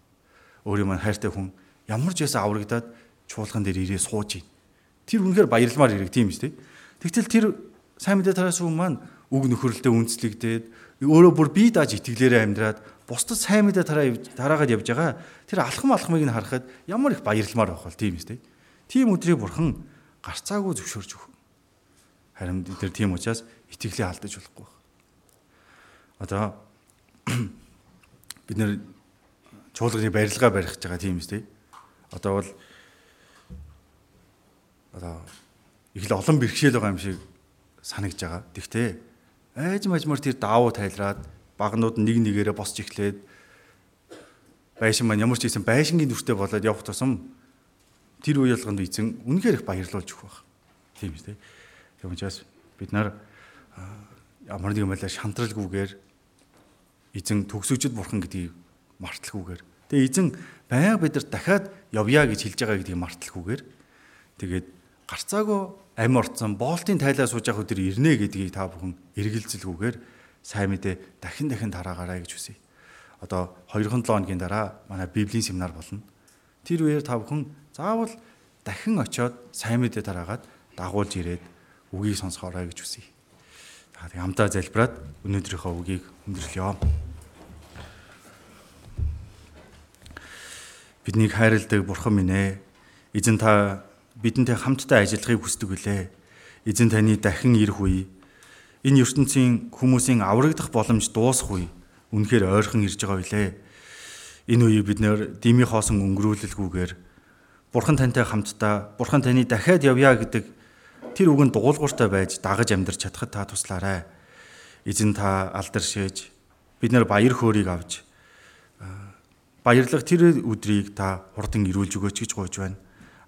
Өөрийн маань хайртай хүн ямар ч ясаа аврагдаад чуулган дээр ирээ сууж ийн. Тэр үнэхээр баярламаар ирэх тийм дээ. Тэгтэл тэр сайн мэдээ тараас хүн маань үг нөхөрлөлтөд үндэслэгдээд өөрөө бүр бие дааж итгэлээрээ амьдраад бусдад сайн мэдээ тараа тараагаад явж байгаа тэр алхам алхмыг нь харахад ямар их баярламаар байх бол тийм дээ. Тийм өдрийг бурхан гарцаагүй зөвшөөрж өгөх. Харин тэр тийм учраас итгэлээ алдаж болохгүй байна. Одоо бид нэр чуулганы барилгаа барих гэж байгаа тийм дээ. Одоо бол одоо их л олон бэрхшээл байгаа юм шиг санагдж байгаа. Тэгтээ айж мажмар тэр даавуу тайлраад багнууд нэг нэгээрээ босч эхлээд байшин маань ямар ч ийсэн байшингийн дүртэй болоод явах тусам тэр үе ялганд эзэн үнэхээр их баярлуулж өгөх байх. Тийм үү? Тийм учраас бид нар ямар нэгэн байдлаар шантралгүйгээр эзэн төгсөжд бурхан гэдгийг марталгүйгээр тэгээ эзэн байнга бид нар дахиад явъя гэж хэлж байгаа гэдгийг марталгүйгээр тэгээд гарцаагүй ам орцсон боолтын тайлаа сууж явах өдөр ирнэ гэдгийг та бүхэн эргэлзэлгүйгээр сайн мэдээ дахин дахин тараагаарай гэж хүсье. Одоо 2-7 хоногийн дараа манай библийн семинар болно. Тэр үеэр та бүхэн заавал дахин очиод сайн мэдээ тараагаад дагуулж ирээд үгийг сонсохоорой гэж хүсье. За тэг амтаа залбираад өнөөдрийнхөө үгийг өндөрлөё. Биднийг хайрладаг бурхан минь ээ. Эзэн та бидэнтэй хамтдаа ажиллахыг хүсдэг үлээ. Эзэн таны дахин ирэх үе энэ ертөнцийн хүмүүсийн аврагдах боломж дуусах үе үнэхээр ойрхон ирж байгаа билээ. Энэ үеийг бид нэр дими хоосон өнгөрүүлэлгүйгээр Бурхан тантай хамтдаа Бурхан таны дахиад явъя гэдэг тэр үгэнд дуулууртай байж дагаж амьдрч чадхад та туслаарай. Эзэн та алдаршээж бид нар баяр хөөргийг авч баярлах тэр өдрийг та хурдан ирүүлж өгөөч гэж гуйж байна.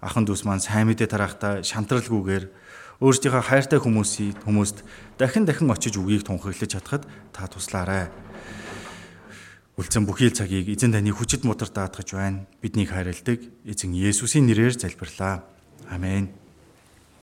Ахан дүүс маань сайн мэдээ тарахдаа шантралгүйгээр өөрсдийнхөө хайртай хүмүүсийг хүмүүст дахин дахин очиж үгийг тунхаглаж чадхад та туслаарай. Үлцэн бүхий л цагийг эзэн таны хүчит мутар даатгаж байна. Биднийг хайрладаг эзэн Есүсийн нэрээр залбирлаа. Амен.